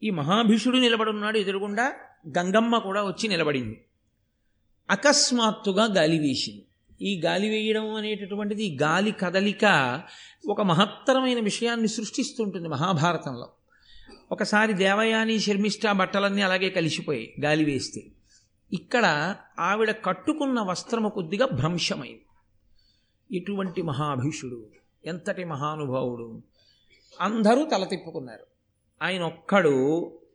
ఈ మహాభీషుడు నిలబడున్నాడు ఎదురుగుండా గంగమ్మ కూడా వచ్చి నిలబడింది. అకస్మాత్తుగా గాలి వేసింది. ఈ గాలి వేయడం అనేటటువంటిది గాలి కదలిక ఒక మహత్తరమైన విషయాన్ని సృష్టిస్తుంటుంది మహాభారతంలో. ఒకసారి దేవయాని శర్మిష్ట బట్టలన్నీ అలాగే కలిసిపోయాయి గాలి వేస్తే. ఇక్కడ ఆవిడ కట్టుకున్న వస్త్రము కొద్దిగా భ్రంశమైంది. ఇటువంటి మహాభీషుడు ఎంతటి మహానుభావుడు అందరూ తల తిప్పుకున్నారు. ఆయన ఒక్కడు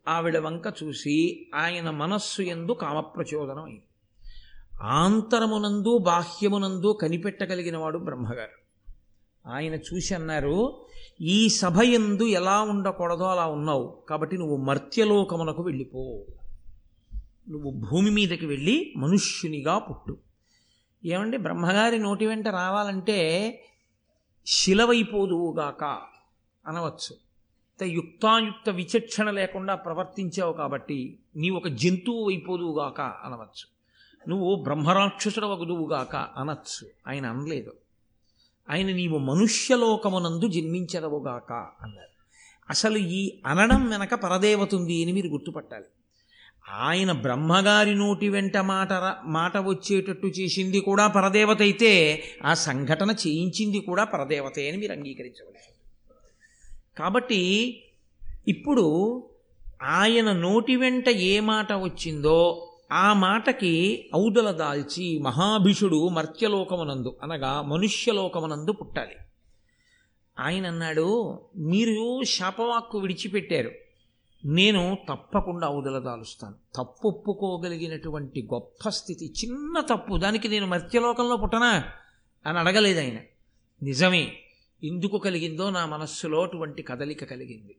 ఆవిడ వంక చూసి ఆయన మనస్సు ఎందు కామప్రచోదనం అయింది ఆంతరమునందు బాహ్యమునందు కనిపెట్టగలిగిన వాడు బ్రహ్మగారు. ఆయన చూసి అన్నారు ఈ సభ ఎందు ఎలా ఉండకూడదో అలా ఉన్నావు. కాబట్టి నువ్వు మర్త్యలోకమునకు వెళ్ళిపో. నువ్వు భూమి మీదకి వెళ్ళి మనుష్యునిగా పుట్టు. ఏమండి బ్రహ్మగారి నోటి వెంట రావాలంటే శిలవైపోదువుగాక అనవచ్చు. యుక్తాయుక్త విచక్షణ లేకుండా ప్రవర్తించావు కాబట్టి నీ ఒక జంతువు అయిపోదువుగాక అనవచ్చు. నువ్వు బ్రహ్మరాక్షసుడు వగుదువుగాక అనొచ్చు. ఆయన అనలేదు. ఆయన నీవు మనుష్యలోకమునందు జన్మించదవుగాక అన్నారు. అసలు ఈ అనడం వెనక పరదేవతుంది అని మీరు గుర్తుపట్టాలి. ఆయన బ్రహ్మగారి నోటి వెంట మాట మాట వచ్చేటట్టు చేసింది కూడా పరదేవత అయితే ఆ సంఘటన చేయించింది కూడా పరదేవతే అని మీరు అంగీకరించవలసి కాబట్టి ఇప్పుడు ఆయన నోటి వెంట ఏ మాట వచ్చిందో ఆ మాటకి ఔదల దాల్చి మహాభిషుడు మర్త్యలోకమునందు అనగా మనుష్యలోకమునందు పుట్టాలి. ఆయన అన్నాడు మీరు శాపవాక్కు విడిచిపెట్టారు. నేను తప్పకుండా ఔదల దాలుస్తాను. తప్పు ఒప్పుకోగలిగినటువంటి గొప్ప స్థితి చిన్న తప్పు దానికి నేను మర్త్యలోకంలో పుట్టనా? అని అడగలేదు ఆయన. నిజమే ఎందుకు కలిగిందో నా మనస్సులో అటువంటి కదలిక కలిగింది.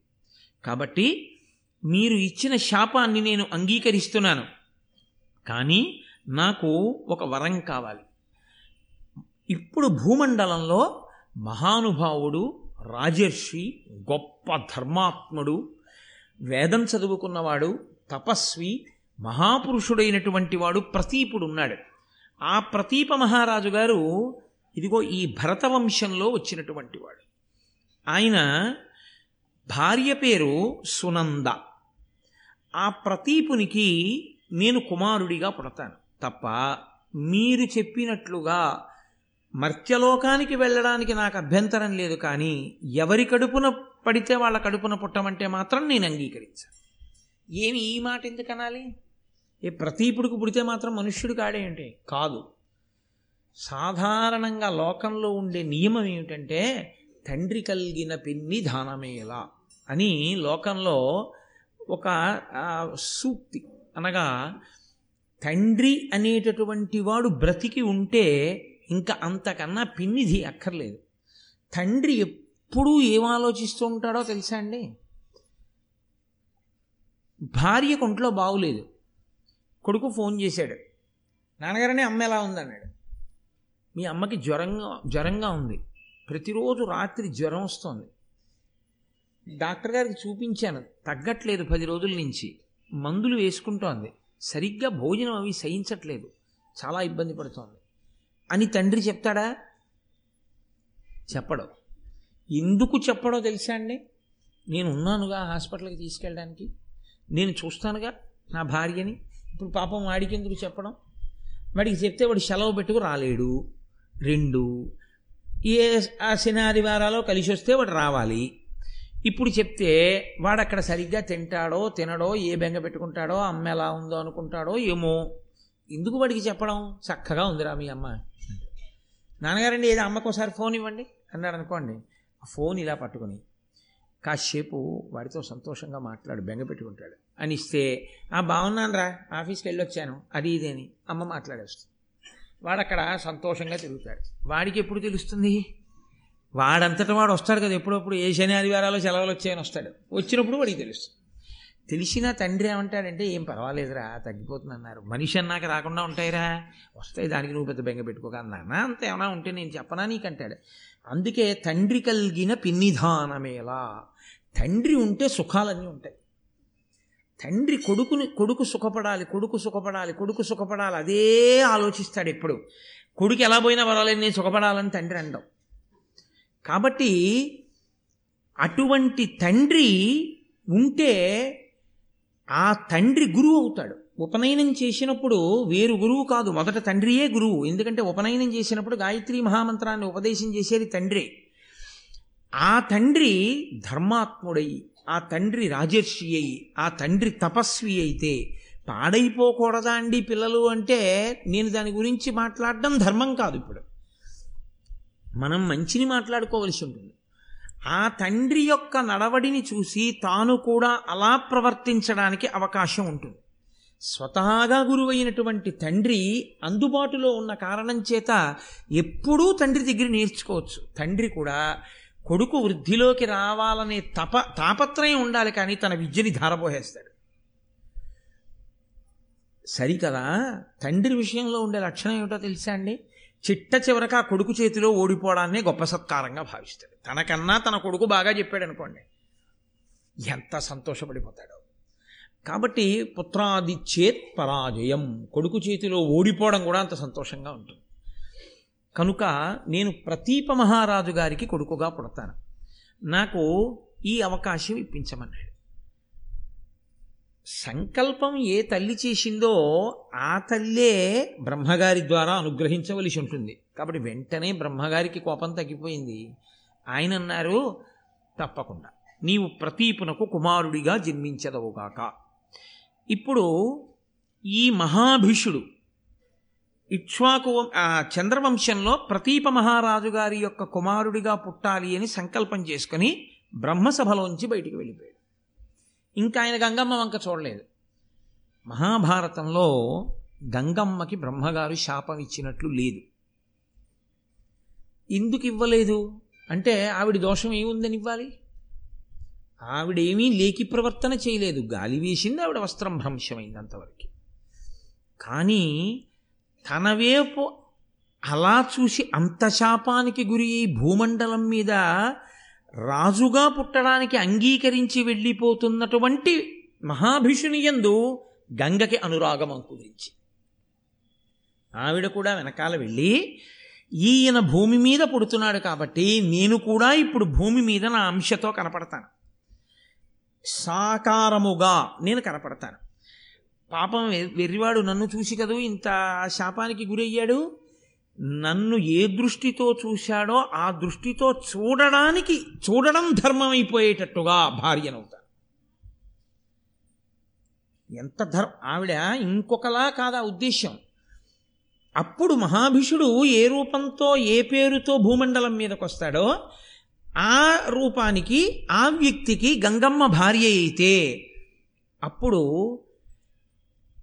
కాబట్టి మీరు ఇచ్చిన శాపాన్ని నేను అంగీకరిస్తున్నాను. కానీ నాకు ఒక వరం కావాలి. ఇప్పుడు భూమండలంలో మహానుభావుడు రాజర్షి గొప్ప ధర్మాత్ముడు వేదం చదువుకున్నవాడు తపస్వి మహాపురుషుడైనటువంటి వాడు ప్రతీపుడు ఉన్నాడు. ఆ ప్రతీప మహారాజు గారు ఇదిగో ఈ భరతవంశంలో వచ్చినటువంటి వాడు. ఆయన భార్య పేరు సునంద. ఆ ప్రతీపునికి నేను కుమారుడిగా పుడతాను. తప్ప మీరు చెప్పినట్లుగా మర్త్యలోకానికి వెళ్ళడానికి నాకు అభ్యంతరం లేదు కానీ ఎవరి కడుపున పడితే వాళ్ళ కడుపున పుట్టమంటే మాత్రం నేను అంగీకరించాను. ఏమి ఈ మాట ఎందుకు అనాలి? ఏ ప్రతీపుడికి పుడితే మాత్రం మనుష్యుడు కాడేంటి కాదు. సాధారణంగా లోకంలో ఉండే నియమం ఏమిటంటే తండ్రి కలిగిన పిన్ని దానమేలా అని లోకంలో ఒక సూక్తి. అనగా తండ్రి అనేటటువంటి వాడు బ్రతికి ఉంటే ఇంకా అంతకన్నా పిన్నిది అక్కర్లేదు. తండ్రి ఎప్పుడూ ఏం ఆలోచిస్తూ ఉంటాడో తెలుసా అండి? భార్య కొంట్లో బాగులేదు. కొడుకు ఫోన్ చేశాడు. నాన్నగారనే అమ్మ ఎలా ఉందన్నాడు. మీ అమ్మకి జ్వరంగా జ్వరంగా ఉంది. ప్రతిరోజు రాత్రి జ్వరం వస్తుంది. డాక్టర్ గారికి చూపించాను. తగ్గట్లేదు పది రోజుల నుంచి. మందులు వేసుకుంటోంది. సరిగ్గా భోజనం అవి సహించట్లేదు. చాలా ఇబ్బంది పడుతోంది. అని తండ్రి చెప్తాడా? చెప్పడు. ఎందుకు చెప్పడో తెలుసా అండి? నేను ఉన్నానుగా హాస్పిటల్కి తీసుకెళ్ళడానికి. నేను చూస్తానుగా నా భార్యని. ఇప్పుడు పాపం వాడికి ఎందుకు చెప్పడం? వాడికి చెప్తే వాడు సెలవు పెట్టుకు రాలేడు. రెండు ఏ ఆ శనాదివారాలో కలిసి వస్తే వాడు రావాలి. ఇప్పుడు చెప్తే వాడు అక్కడ సరిగ్గా తింటాడో తినడో ఏ బెంగ పెట్టుకుంటాడో అమ్మ ఎలా ఉందో అనుకుంటాడో ఏమో ఎందుకు వాడికి చెప్పడం? చక్కగా ఉందిరా మీ అమ్మ. నాన్నగారండి ఏదో అమ్మకు ఒకసారి ఫోన్ ఇవ్వండి అన్నాడు అనుకోండి. ఆ ఫోన్ ఇలా పట్టుకొని కాసేపు వాడితో సంతోషంగా మాట్లాడు బెంగ పెట్టుకుంటాడు అని ఇస్తే ఆ బాగున్నాను రా ఆఫీస్కి వెళ్ళొచ్చాను అది ఇది అని అమ్మ మాట్లాడేస్తుంది. వాడు అక్కడ సంతోషంగా తిరుగుతాడు. వాడికి ఎప్పుడు తెలుస్తుంది? వాడంతటా వాడు వస్తాడు కదా ఎప్పుడప్పుడు. ఏ శని ఆదివారాలు సెలవులు వచ్చాయని వస్తాడు. వచ్చినప్పుడు వాడికి తెలుస్తుంది తెలిసిన తండ్రి ఏమంటాడంటే ఏం పర్వాలేదురా తగ్గిపోతుంది అన్నారు మనిషి అన్నాక రాకుండా ఉంటాయిరా. వస్తాయి దానికి నువ్వు పెద్ద బెంగ పెట్టుకోక అన్నా అంత ఏమైనా ఉంటే నేను చెప్పనా నీకంటాడు. అందుకే తండ్రి కలిగిన పిన్నిధానమేలా తండ్రి ఉంటే సుఖాలన్నీ ఉంటాయి. తండ్రి కొడుకుని కొడుకు సుఖపడాలి కొడుకు సుఖపడాలి కొడుకు సుఖపడాలి అదే ఆలోచిస్తాడు ఎప్పుడు. కొడుకు ఎలా పోయినా పర్వాలేదు నేను సుఖపడాలని తండ్రి అండవు కాబట్టి అటువంటి తండ్రి ఉంటే ఆ తండ్రి గురువు అవుతాడు. ఉపనయనం చేసినప్పుడు వేరు గురువు కాదు మొదట తండ్రియే గురువు. ఎందుకంటే ఉపనయనం చేసినప్పుడు గాయత్రి మహామంత్రాన్ని ఉపదేశం చేసేది తండ్రి. ఆ తండ్రి ధర్మాత్ముడై ఆ తండ్రి రాజర్షి అయి ఆ తండ్రి తపస్వి అయితే పాడైపోకూడదా అండి పిల్లలు అంటే నేను దాని గురించి మాట్లాడడం ధర్మం కాదు ఇప్పుడు. మనం మంచిని మాట్లాడుకోవలసి ఉంటుంది. ఆ తండ్రి యొక్క నడవడిని చూసి తాను కూడా అలా ప్రవర్తించడానికి అవకాశం ఉంటుంది. స్వతహాగా గురువైనటువంటి తండ్రి అందుబాటులో ఉన్న కారణం చేత ఎప్పుడూ తండ్రి దగ్గర నేర్చుకోవచ్చు. తండ్రి కూడా కొడుకు వృద్ధిలోకి రావాలనే తప తాపత్రయం ఉండాలి కానీ తన విద్యని ధారపోహేస్తాడు సరికదా? తండ్రి విషయంలో ఉండే లక్షణం ఏమిటో తెలుసా అండి? చిట్ట చివరకు ఆ కొడుకు చేతిలో ఓడిపోవడాన్ని గొప్ప సత్కారంగా భావిస్తాడు. తనకన్నా తన కొడుకు బాగా చెప్పాడు అనుకోండి ఎంత సంతోషపడిపోతాడో. కాబట్టి పుత్రాది చేత్ పరాజయం కొడుకు చేతిలో ఓడిపోవడం కూడా అంత సంతోషంగా ఉంటుంది. కనుక నేను ప్రతీప మహారాజు గారికి కొడుకుగా పుడతాను. నాకు ఈ అవకాశం ఇప్పించమన్నాడు. సంకల్పం ఏ తల్లి చేసిందో ఆ తల్లే బ్రహ్మగారి ద్వారా అనుగ్రహించవలసి ఉంటుంది. కాబట్టి వెంటనే బ్రహ్మగారికి కోపం తగ్గిపోయింది. ఆయన అన్నారు తప్పకుండా. నీవు ప్రతీపునకు కుమారుడిగా జన్మించదవుగాక. ఇప్పుడు ఈ మహాభిషుడు ఇక్ష్వాకు చంద్రవంశంలో ప్రతీప మహారాజు గారి యొక్క కుమారుడిగా పుట్టాలి అని సంకల్పం చేసుకుని బ్రహ్మసభలోంచి బయటికి వెళ్ళిపోయాడు. ఇంకా ఆయన గంగమ్మ వంక చూడలేదు. మహాభారతంలో గంగమ్మకి బ్రహ్మగారు శాపం ఇచ్చినట్లు లేదు. ఎందుకు ఇవ్వలేదు? అంటే ఆవిడ దోషం ఏముందని ఇవ్వాలి ఆవిడేమీ లేకి ప్రవర్తన చేయలేదు. గాలి వేసింది ఆవిడ వస్త్రం భ్రంశమైంది అంతవరకు కానీ తన వైపు అలా చూసి అంత శాపానికి గురి భూమండలం మీద రాజుగా పుట్టడానికి అంగీకరించి వెళ్ళిపోతున్నటువంటి మహాభిషుని యందు గంగకి అనురాగం అంకురించి. ఆవిడ కూడా వెనకాల వెళ్ళి ఈయన భూమి మీద పుడుతున్నాడు కాబట్టి నేను కూడా ఇప్పుడు భూమి మీద నా అంశతో కనపడతాను. సాకారముగా నేను కనపడతాను. పాపం వెర్రివాడు నన్ను చూసి కదూ ఇంత శాపానికి గురయ్యాడు? నన్ను ఏ దృష్టితో చూశాడో ఆ దృష్టితో చూడడానికి చూడడం ధర్మమైపోయేటట్టుగా భార్యనవుతాను ఎంత ధర్మ ఆవిడ ఇంకొకలా కాదా ఉద్దేశ్యం? అప్పుడు మహాభిషుడు ఏ రూపంతో ఏ పేరుతో భూమండలం మీదకి వస్తాడో ఆ రూపానికి ఆ వ్యక్తికి గంగమ్మ భార్య అయితే అప్పుడు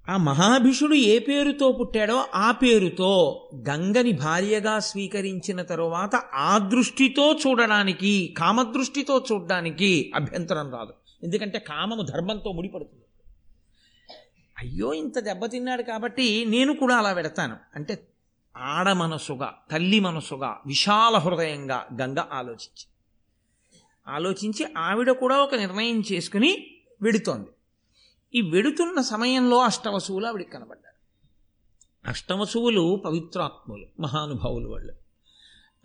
ఆ మహాభిషుడు ఏ పేరుతో పుట్టాడో ఆ పేరుతో గంగని భార్యగా స్వీకరించిన తరువాత ఆ దృష్టితో చూడడానికి కామదృష్టితో చూడడానికి అభ్యంతరం రాదు. ఎందుకంటే కామము ధర్మంతో ముడిపడుతుంది. అయ్యో ఇంత దెబ్బతిన్నాడు కాబట్టి నేను కూడా అలా పెడతాను అంటే ఆడ మనసుగా తల్లి మనసుగా విశాల హృదయంగా గంగ ఆలోచించి ఆలోచించి ఆవిడ కూడా ఒక నిర్ణయం చేసుకుని వెడుతోంది. ఈ వెడుతున్న సమయంలో అష్టవసువులు ఆవిడికి కనబడ్డారు. అష్టవసువులు పవిత్రాత్ములు మహానుభావులు వాళ్ళు.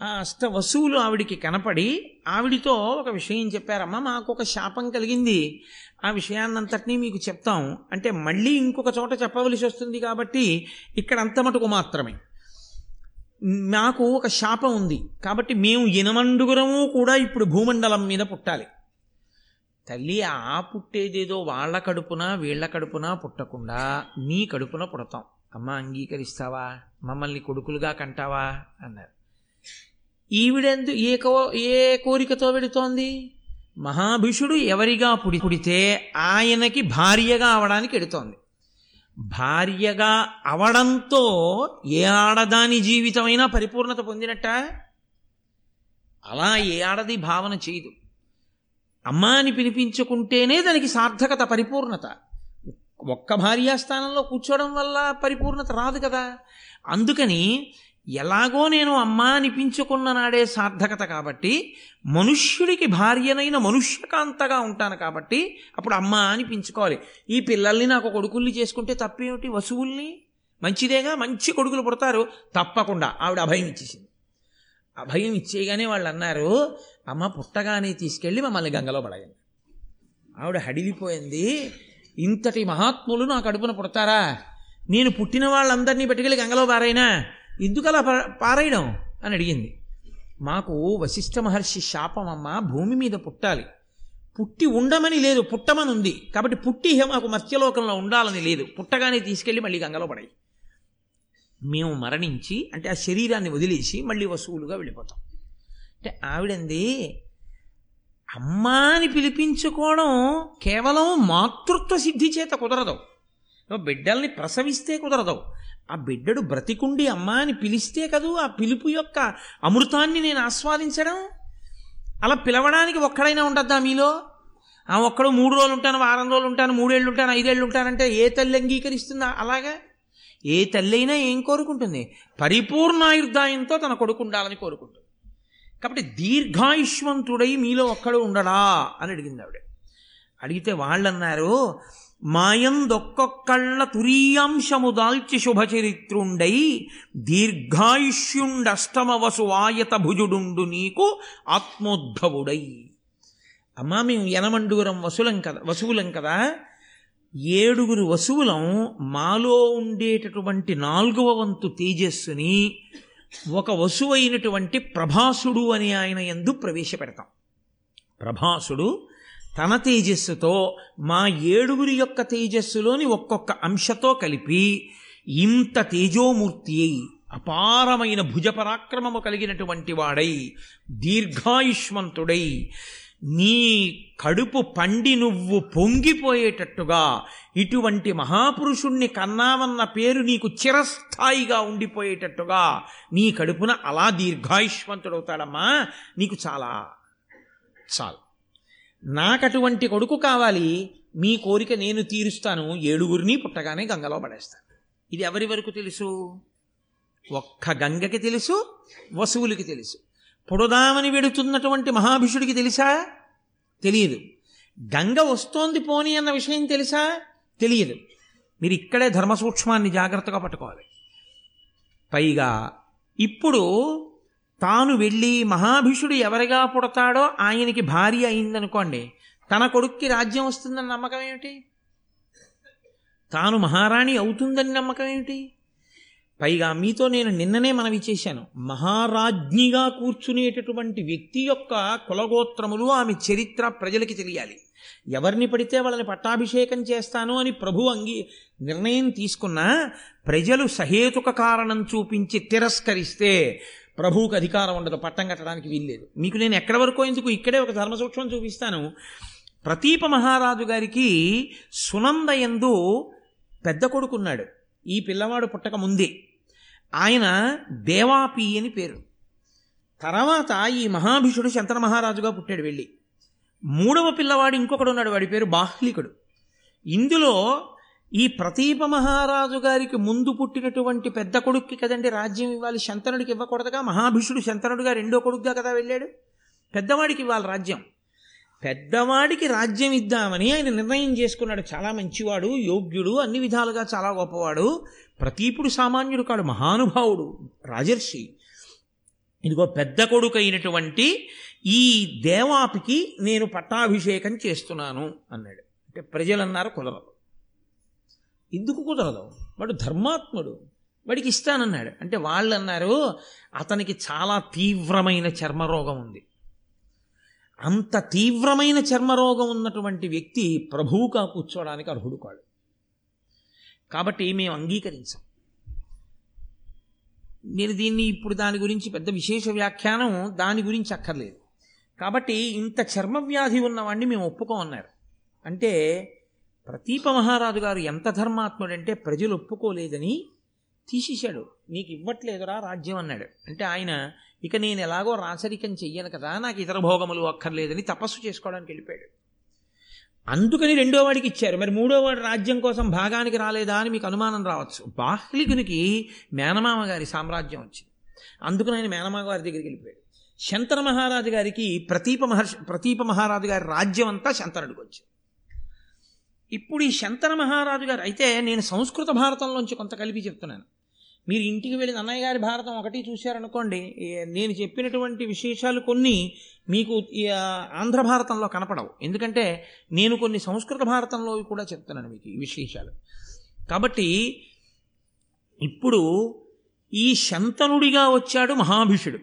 ఆ అష్టవసువులు ఆవిడికి కనపడి ఆవిడితో ఒక విషయం చెప్పారమ్మా మాకు ఒక శాపం కలిగింది. ఆ విషయాన్నంతటినీ మీకు చెప్తాం. అంటే మళ్ళీ ఇంకొక చోట చెప్పవలసి వస్తుంది కాబట్టి ఇక్కడ అంత మటుకు మాత్రమే. మాకు ఒక శాపం ఉంది కాబట్టి మేము ఇనమండుగురము కూడా ఇప్పుడు భూమండలం మీద పుట్టాలి. తల్లి ఆ పుట్టేదేదో వాళ్ళ కడుపున వీళ్ళ కడుపున పుట్టకుండా నీ కడుపున పుడతాం. అమ్మ అంగీకరిస్తావా? మమ్మల్ని కొడుకులుగా కంటావా? అన్నారు. ఈవిడెందు ఏ కో ఏ కోరికతో వెడుతోంది? మహాభిషుడు ఎవరిగా పుడి పుడితే ఆయనకి భార్యగా అవడానికి ఎడుతోంది. భార్యగా అవడంతో ఏ ఆడదాని జీవితమైనా పరిపూర్ణత పొందినట్ట? అలా ఏ ఆడది భావన చేయదు. అమ్మ అని పిలిపించుకుంటేనే దానికి సార్థకత పరిపూర్ణత. ఒక్క భార్యాస్థానంలో కూర్చోవడం వల్ల పరిపూర్ణత రాదు కదా. అందుకని ఎలాగో నేను అమ్మ అనిపించుకున్న నాడే సార్థకత కాబట్టి మనుష్యుడికి భార్యనైన మనుష్యకాంతగా ఉంటాను కాబట్టి అప్పుడు అమ్మ అనిపించుకోవాలి ఈ పిల్లల్ని నాకు కొడుకుల్ని చేసుకుంటే తప్పేమిటి? వసువుల్ని? మంచిదేగా? మంచి కొడుకులు పుడతారు? తప్పకుండా. ఆవిడ అభయం ఇచ్చేసింది. అభయం ఇచ్చేయగానే వాళ్ళు అన్నారు అమ్మ పుట్టగానే తీసుకెళ్ళి మమ్మల్ని గంగలో పడగండి ఆవిడ హడిలిపోయింది. ఇంతటి మహాత్ములు నా కడుపున పుడతారా? నేను పుట్టిన వాళ్ళందరినీ పెట్టుకెళ్ళి గంగలో పారైనా? ఎందుకు అలా పారేయడం? అని అడిగింది. మాకు వశిష్ఠ మహర్షి శాపం అమ్మ భూమి మీద పుట్టాలి. పుట్టి ఉండమని లేదు పుట్టమని ఉంది కాబట్టి పుట్టి మాకు మత్స్యలోకంలో ఉండాలని లేదు. పుట్టగానే తీసుకెళ్ళి మళ్ళీ గంగలో పడాయి. మేము మరణించి అంటే ఆ శరీరాన్ని వదిలేసి మళ్ళీ వస్తువులుగా వెళ్ళిపోతాం. అంటే ఆవిడంది అమ్మా అని పిలిపించుకోవడం కేవలం మాతృత్వ సిద్ధి చేత కుదరదు. బిడ్డల్ని ప్రసవిస్తే కుదరదు. ఆ బిడ్డడు బ్రతికుండి అమ్మా అని పిలిస్తే కదూ ఆ పిలుపు యొక్క అమృతాన్ని నేను ఆస్వాదించడం? అలా పిలవడానికి ఒక్కడైనా ఉండద్దా మీలో? ఆ ఒక్కడు మూడు రోజులు ఉంటాను వారం రోజులు ఉంటాను మూడేళ్ళు ఉంటాను ఐదేళ్ళు ఉంటానంటే ఏ తల్లి అంగీకరిస్తుందా అలాగా? ఏ తల్లైనా ఏం కోరుకుంటుంది? పరిపూర్ణాయుర్దాయంతో తన కొడుకు ఉండాలని కోరుకుంటుంది. కాబట్టి దీర్ఘాయుష్మంతుడై మీలో ఒక్కడు ఉండడా అని అడిగింది ఆవిడ. అడిగితే వాళ్ళన్నారు మాయందొక్కొక్కళ్ళ తురీయాంశము దాల్చి శుభచరిత్రుండై దీర్ఘాయుష్యుండష్టమవసు ఆయత భుజుడుండు నీకు ఆత్మోద్భవుడై. అమ్మా మేము యనమండూరం వసులం కదా వసువులం కదా. ఏడుగురు వసువులం మాలో ఉండేటటువంటి నాలుగవ వంతు తేజస్సుని ఒక వసువైనటువంటి ప్రభాసుడు అని ఆయన ఎందు ప్రవేశపెడతాం. ప్రభాసుడు తన తేజస్సుతో మా ఏడుగురి యొక్క తేజస్సులోని ఒక్కొక్క అంశతో కలిపి ఇంత తేజోమూర్తి అయి అపారమైన భుజపరాక్రమము కలిగినటువంటి వాడై దీర్ఘాయుష్మంతుడై నీ కడుపు పండి నువ్వు పొంగిపోయేటట్టుగా ఇటువంటి మహాపురుషుణ్ణి కన్నావన్న పేరు నీకు చిరస్థాయిగా ఉండిపోయేటట్టుగా నీ కడుపున అలా దీర్ఘాయుష్మంతుడవుతాడమ్మా. నీకు చాలా చాలు. నాకటువంటి కొడుకు కావాలి మీ కోరిక నేను తీరుస్తాను ఏడుగురిని పుట్టగానే గంగలో పడేస్తాను. ఇది ఎవరి వరకు తెలుసు? ఒక్క గంగకి తెలుసు వసువులకి తెలుసు. పొడదామని వెడుతున్నటువంటి మహాభిషుడికి తెలుసా? తెలియదు. గంగ వస్తోంది పోని అన్న విషయం తెలుసా? తెలియదు. మీరు ఇక్కడే ధర్మ సూక్ష్మాన్ని జాగ్రత్తగా పట్టుకోవాలి. పైగా ఇప్పుడు తాను వెళ్ళి మహాభిషుడు ఎవరిగా పుడతాడో ఆయనకి భార్య అయిందనుకోండి తన కొడుక్కి రాజ్యం వస్తుందని నమ్మకం ఏమిటి? తాను మహారాణి అవుతుందని నమ్మకం ఏమిటి? పైగా మీతో నేను నిన్ననే మనవి చేశాను మహారాజ్ఞిగా కూర్చునేటటువంటి వ్యక్తి యొక్క కులగోత్రములు ఆమె చరిత్ర ప్రజలకి తెలియాలి. ఎవరిని పడితే వాళ్ళని పట్టాభిషేకం చేస్తాను అని ప్రభు అంగీ నిర్ణయం తీసుకున్నా ప్రజలు సహేతుక కారణం చూపించి తిరస్కరిస్తే ప్రభువుకి అధికారం ఉండదు పట్టం కట్టడానికి వీల్లేదు. మీకు నేను ఎక్కడి వరకు ఎందుకు ఇక్కడే ఒక ధర్మ సూక్ష్మం చూపిస్తాను? ప్రతీప మహారాజు గారికి సునందయందు పెద్ద కొడుకున్నాడు. ఈ పిల్లవాడు పుట్టక ముందే ఆయన దేవాపి అని పేరు. తర్వాత ఈ మహాభిషుడు శంతన మహారాజుగా పుట్టాడు వెళ్ళి. మూడవ పిల్లవాడు ఇంకొకడు ఉన్నాడు వాడి పేరు బాహ్లికుడు. ఇందులో ఈ ప్రతీప మహారాజు గారికి ముందు పుట్టినటువంటి పెద్ద కొడుక్కి కదండి రాజ్యం ఇవ్వాలి శంతనుడికి ఇవ్వకూడదుగా? మహాభిషుడు శంతనుడిగా రెండో కొడుకుగా కదా వెళ్ళాడు? పెద్దవాడికి ఇవ్వాలి రాజ్యం. పెద్దవాడికి రాజ్యం ఇద్దామని ఆయన నిర్ణయం చేసుకున్నాడు. చాలా మంచివాడు యోగ్యుడు అన్ని విధాలుగా చాలా గొప్పవాడు. ప్రతీపుడు సామాన్యుడు కాడు మహానుభావుడు రాజర్షి. ఇదిగో పెద్ద కొడుకు అయినటువంటి ఈ దేవాపికి నేను పట్టాభిషేకం చేస్తున్నాను అన్నాడు. అంటే ప్రజలన్నారు కుదరదు. ఎందుకు కుదరదు? వాడు ధర్మాత్ముడు వాడికి ఇస్తానన్నాడు. అంటే వాళ్ళు అన్నారు అతనికి చాలా తీవ్రమైన చర్మరోగం ఉంది. అంత తీవ్రమైన చర్మరోగం ఉన్నటువంటి వ్యక్తి ప్రభువుగా కూర్చోవడానికి అర్హుడు కాడు. కాబట్టి మేము అంగీకరించాం. నేను దీన్ని ఇప్పుడు దాని గురించి పెద్ద విశేష వ్యాఖ్యానం దాని గురించి అక్కర్లేదు. కాబట్టి ఇంత చర్మ వ్యాధి ఉన్నవాడిని మేము ఒప్పుకోమన్నారు. అంటే ప్రతీప మహారాజు గారు ఎంత ధర్మాత్ముడంటే ప్రజలు ఒప్పుకోలేదని తీసేశాడు. నీకు ఇవ్వట్లేదురా రాజ్యం అన్నాడు. అంటే ఆయన ఇక నేను ఎలాగో రాచరికం చెయ్యను కదా నాకు ఇతర భోగములు అక్కర్లేదని తపస్సు చేసుకోవడానికి వెళ్ళిపోయాడు. అందుకని రెండో వాడికి ఇచ్చారు. మరి మూడో వాడు రాజ్యం కోసం భాగానికి రాలేదా అని మీకు అనుమానం రావచ్చు. బాహ్లికునికి మేనమామ గారి సామ్రాజ్యం వచ్చింది. అందుకని ఆయన మేనమామ గారి దగ్గరికి వెళ్ళిపోయాడు. శంతన మహారాజు గారికి ప్రతీప మహర్షి ప్రతీప మహారాజు గారి రాజ్యం అంతా శంతనుడికి వచ్చింది. ఇప్పుడు ఈ శంతన మహారాజు గారు అయితే నేను సంస్కృత భారతంలోంచి కొంత కలిపి చెప్తున్నాను. మీరు ఇంటికి వెళ్ళి అన్నయ్య గారి భారతం ఒకటి చూశారనుకోండి నేను చెప్పినటువంటి విశేషాలు కొన్ని మీకు ఆంధ్ర భారతంలో కనపడవు. ఎందుకంటే నేను కొన్ని సంస్కృత భారతంలో కూడా చెప్తున్నాను మీకు ఈ విశేషాలు. కాబట్టి ఇప్పుడు ఈ శంతనుడిగా వచ్చాడు మహాభిషుడు.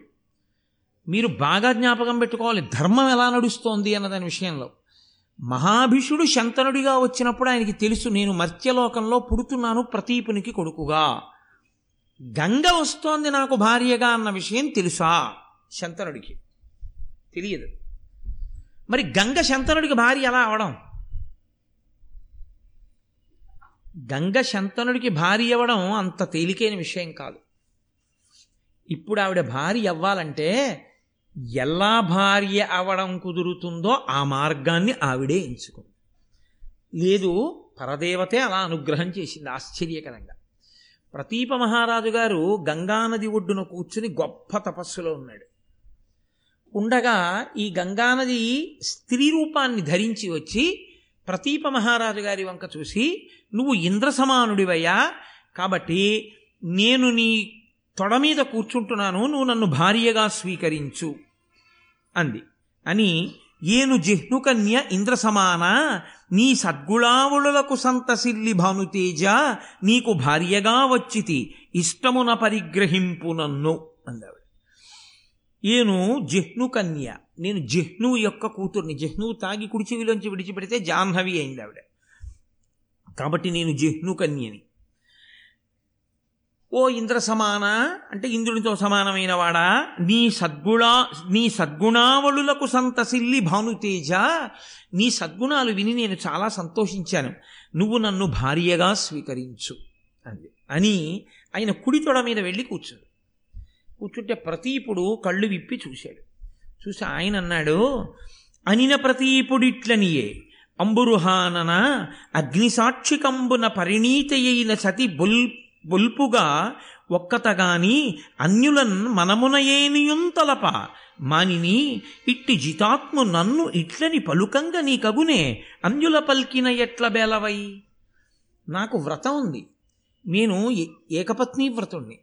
మీరు బాగా జ్ఞాపకం పెట్టుకోవాలి ధర్మం ఎలా నడుస్తోంది అన్నదాని విషయంలో. మహాభిషుడు శంతనుడిగా వచ్చినప్పుడు ఆయనకి తెలుసు నేను మర్త్యలోకంలో పుడుతున్నాను ప్రతీపునికి కొడుకుగా. గంగ వస్తోంది నాకు భార్యగా అన్న విషయం తెలుసా శంతనుడికి. తెలియదు. మరి గంగ శంతనుడికి భార్య ఎలా అవడం? గంగ శంతనుడికి భార్య అవ్వడం అంత తేలికైన విషయం కాదు. ఇప్పుడు ఆవిడ భార్య అవ్వాలంటే ఎలా భార్య అవడం కుదురుతుందో ఆ మార్గాన్ని ఆవిడే ఎంచుకుంది. లేదు పరదేవతే అలా అనుగ్రహం చేసింది ఆశ్చర్యకరంగా. ప్రతీప మహారాజు గారు గంగానది ఒడ్డున కూర్చుని గొప్ప తపస్సులో ఉన్నాడు. ఉండగా ఈ గంగానది స్త్రీ రూపాన్ని ధరించి వచ్చి ప్రతీప మహారాజు గారి వంక చూసి నువ్వు ఇంద్ర సమానుడివయ్యా కాబట్టి నేను నీ తొడ మీద కూర్చుంటున్నాను నువ్వు నన్ను భార్యగా స్వీకరించు అంది. అని ఏను జిహ్నుకన్య ఇంద్ర సమాన నీ సద్గుళావులకు సంతసిల్లి భానుతేజ నీకు భార్యగా వచ్చితి ఇష్టమున పరిగ్రహింపు నన్ను అందావిడ ఈయను జిహ్ను కన్య. నేను జిహ్ను యొక్క కూతుర్ని జిహ్ను తాగి కుడిచివిలోంచి విడిచిపెడితే జాహ్నవి అయింది ఆవిడ. కాబట్టి నేను జిహ్ను కన్యని. ఓ ఇంద్ర సమాన అంటే ఇంద్రునితో సమానమైన వాడా? నీ సద్గుణా నీ సద్గుణావళులకు సంతసిల్లి భానుతేజ నీ సద్గుణాలు విని నేను చాలా సంతోషించాను. నువ్వు నన్ను భార్యగా స్వీకరించు. అంది. అని ఆయన కుడి తొడ మీద వెళ్ళి కూర్చుంది. కూర్చుంటే ప్రతీపుడు కళ్ళు విప్పి చూశాడు. చూసి ఆయన అన్నాడు అనిన ప్రతీపుడిట్లనియే అంబురుహానన అగ్నిసాక్షికంబున పరిణీతయైన సతి బొల్ బొల్పుగా ఒక్కతగాని అన్యులన్ మనమునయేనియుంతలప మానిని ఇట్టి జితాత్ము నన్ను ఇట్లని పలుకంగా నీ కగునే అన్యుల పల్కిన ఎట్ల బేలవై? నాకు వ్రతం ఉంది. నేను ఏ- ఏకపత్ని వ్రతుణ్ణి.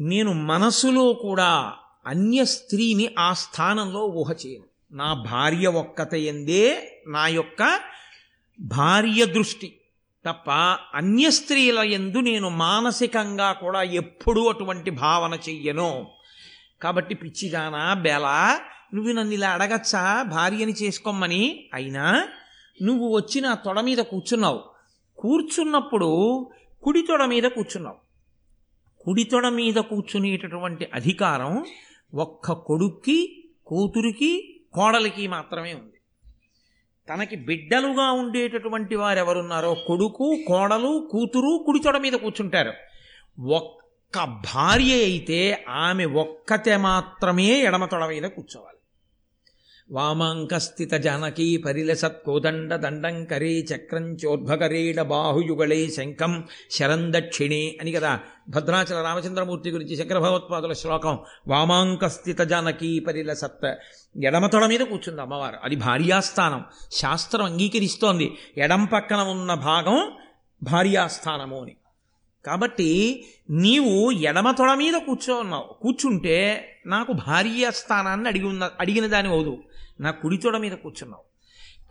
నేను మనసులో కూడా అన్య స్త్రీని ఆ స్థానంలో ఊహ చేయను. నా భార్య ఒక్కత ఎందే నా యొక్క భార్య దృష్టి తప్ప అన్య స్త్రీల ఎందు నేను మానసికంగా కూడా ఎప్పుడూ అటువంటి భావన చెయ్యను. కాబట్టి పిచ్చిదానా బెల నువ్వు నన్ను ఇలా అడగచ్చా? భార్యని చేసుకోమని? అయినా నువ్వు వచ్చి నా తొడ మీద కూర్చున్నావు. కూర్చున్నప్పుడు కుడి తొడ మీద కూర్చున్నావు. కుడితొడ మీద కూర్చునేటటువంటి అధికారం ఒక్క కొడుక్కి కూతురికి కోడలికి మాత్రమే ఉంది. తనకి బిడ్డలుగా ఉండేటటువంటి వారు ఎవరున్నారో కొడుకు కోడలు కూతురు కుడితొడ మీద కూర్చుంటారు. ఒక్క భార్య అయితే ఆమె ఒక్కతే మాత్రమే ఎడమ తొడ మీద కూర్చోవాలి. వామాంకస్థిత జానకీ పరిలసత్ కోదండ దండం కరే చక్రం చోద్భకరేణ బాహుయుగళే శంఖం శరం దక్షిణే అని కదా. భద్రాచల రామచంద్రమూర్తి గురించి శంకర భగవత్పాదుల శ్లోకం వామాంకస్థిత జానకీ పరిలసత్ ఎడమతొడ మీద కూర్చుంది అమ్మవారు. అది భార్యాస్థానం. శాస్త్రం అంగీకరిస్తోంది. ఎడం పక్కన ఉన్న భాగం భార్యాస్థానము అని. కాబట్టి నీవు ఎడమ తొడ మీద కూర్చోన్నావు కూర్చుంటే నాకు భార్య స్థానాన్ని అడిగి ఉన్న అడిగిన దాని అవుదు. నా కుడితోడ మీద కూర్చున్నావు.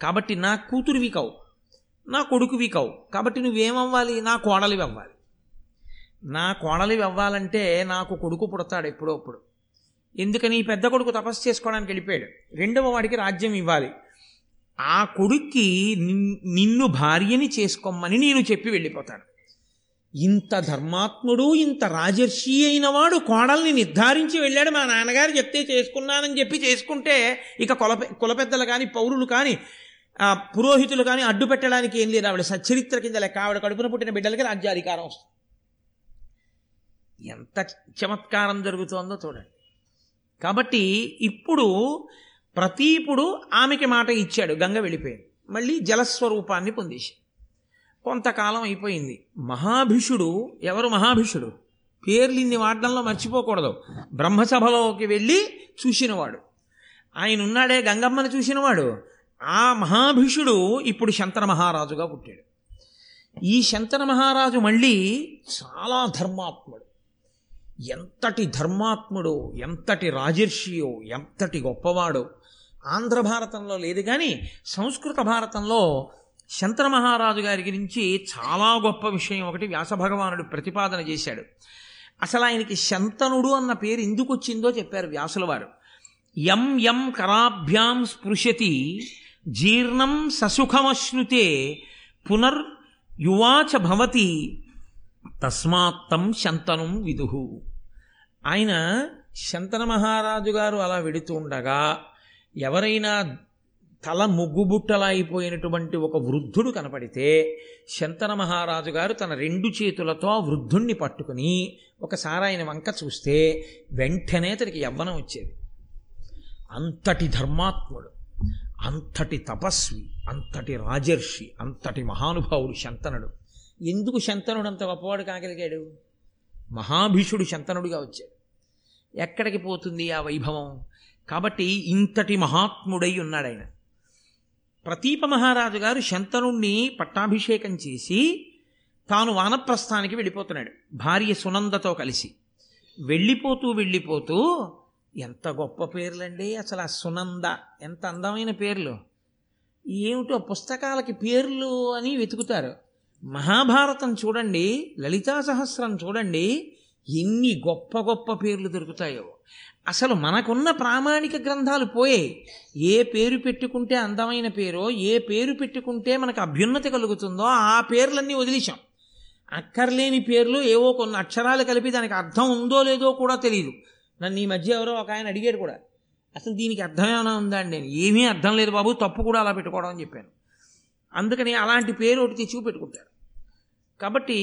కాబట్టి నా కూతురువి కావు నా కొడుకువి కావు కాబట్టి నువ్వేమవ్వాలి? నా కోడలివి అవ్వాలి. నా కోడలివి అవ్వాలంటే నాకు కొడుకు పుడతాడు ఎప్పుడో అప్పుడు. ఎందుకని? ఈ పెద్ద కొడుకు తపస్సు చేసుకోవడానికి వెళ్ళిపోయాడు. రెండవ వాడికి రాజ్యం ఇవ్వాలి. ఆ కొడుక్కి నిన్- నిన్ను భార్యని చేసుకోమని నేను చెప్పి వెళ్ళిపోతాను. ఇంత ధర్మాత్ముడు ఇంత రాజర్షి అయిన వాడు కోడల్ని నిర్ధారించి వెళ్ళాడు. మా నాన్నగారు చెప్తే చేసుకున్నానని చెప్పి చేసుకుంటే ఇక కుల కులపెద్దలు కానీ పౌరులు కానీ పురోహితులు కానీ అడ్డు పెట్టడానికి ఏం లేదు. ఆవిడ సచ్చరిత్ర కింద లెక్క ఆవిడ కడుపున పుట్టిన బిడ్డలకి రాజ్యాధికారం వస్తుంది. ఎంత చమత్కారం జరుగుతోందో చూడండి. కాబట్టి ఇప్పుడు ప్రతీపుడు ఆమెకి మాట ఇచ్చాడు. గంగ వెళ్ళిపోయింది మళ్ళీ జలస్వరూపాన్ని పొందేశాడు. కొంతకాలం అయిపోయింది. మహాభిషుడు ఎవరు మహాభిషుడు? పేర్లు ఇన్ని వాడడంలో మర్చిపోకూడదు. బ్రహ్మసభలోకి వెళ్ళి చూసినవాడు. ఆయన ఉన్నాడే గంగమ్మని చూసినవాడు. ఆ మహాభిషుడు ఇప్పుడు శంతన మహారాజుగా పుట్టాడు. ఈ శంతన మహారాజు మళ్ళీ చాలా ధర్మాత్ముడు. ఎంతటి ధర్మాత్ముడు ఎంతటి రాజర్షియో ఎంతటి గొప్పవాడు. ఆంధ్ర భారతంలో లేదు కానీ సంస్కృత భారతంలో శంతన మహారాజు గారి గురించి చాలా గొప్ప విషయం. ఒకటి వ్యాస భగవానుడు ప్రతిపాదన చేశాడు. అసలు ఆయనకి శంతనుడు అన్న పేరు ఎందుకు వచ్చిందో చెప్పారు వ్యాసుల వారు. యం యం కరాభ్యాం స్పృశతి జీర్ణం ససుఖమశ్నుతే పునర్ యువాచ భవతి తస్మాత్తం శంతనం విదుహు ఆయన శంతన మహారాజు గారు అలా వెడుతూ ఉండగా ఎవరైనా తల ముగ్గుబుట్టలా అయిపోయినటువంటి ఒక వృద్ధుడు కనపడితే శంతన మహారాజు గారు తన రెండు చేతులతో ఆ వృద్ధుణ్ణి పట్టుకుని ఒకసారి ఆయన వంక చూస్తే వెంటనే అతనికి యవ్వనం వచ్చేది. అంతటి ధర్మాత్ముడు అంతటి తపస్వి అంతటి రాజర్షి అంతటి మహానుభావుడు శంతనుడు. ఎందుకు శంతనుడు అంత గొప్పవాడు కాగలిగాడు? మహాభీషుడు శంతనుడిగా వచ్చాడు. ఎక్కడికి పోతుంది ఆ వైభవం? కాబట్టి ఇంతటి మహాత్ముడై ఉన్నాడు ఆయన ప్రతీప మహారాజు గారు శంతనుణ్ణి పట్టాభిషేకం చేసి తాను వానప్రస్థానికి వెళ్ళిపోతున్నాడు భార్య సునందతో కలిసి. వెళ్ళిపోతూ వెళ్ళిపోతూ ఎంత గొప్ప పేర్లండి అసలు ఆ సునంద. ఎంత అందమైన పేర్లు. ఏమిటో పుస్తకాలకి పేర్లు అని వెతుకుతారు. మహాభారతం చూడండి లలితా సహస్రం చూడండి ఎన్ని గొప్ప గొప్ప పేర్లు దొరుకుతాయో. అసలు మనకున్న ప్రామాణిక గ్రంథాలు పోయే ఏ పేరు పెట్టుకుంటే అందమైన పేరో ఏ పేరు పెట్టుకుంటే మనకు అభ్యున్నతి కలుగుతుందో ఆ పేర్లన్నీ వదిలేశాం. అక్కర్లేని పేర్లు ఏవో కొన్ని అక్షరాలు కలిపి దానికి అర్థం ఉందో లేదో కూడా తెలియదు నన్ను ఈ మధ్య ఎవరో ఒక ఆయన అడిగాడు కూడా. అసలు దీనికి అర్థం ఏమైనా ఉందా అండి నేను ఏమీ అర్థం లేదు బాబు తప్పు కూడా అలా పెట్టుకోవడం అని చెప్పాను. అందుకని అలాంటి పేరు ఒకటి తెచ్చుకు పెట్టుకుంటారు. కాబట్టి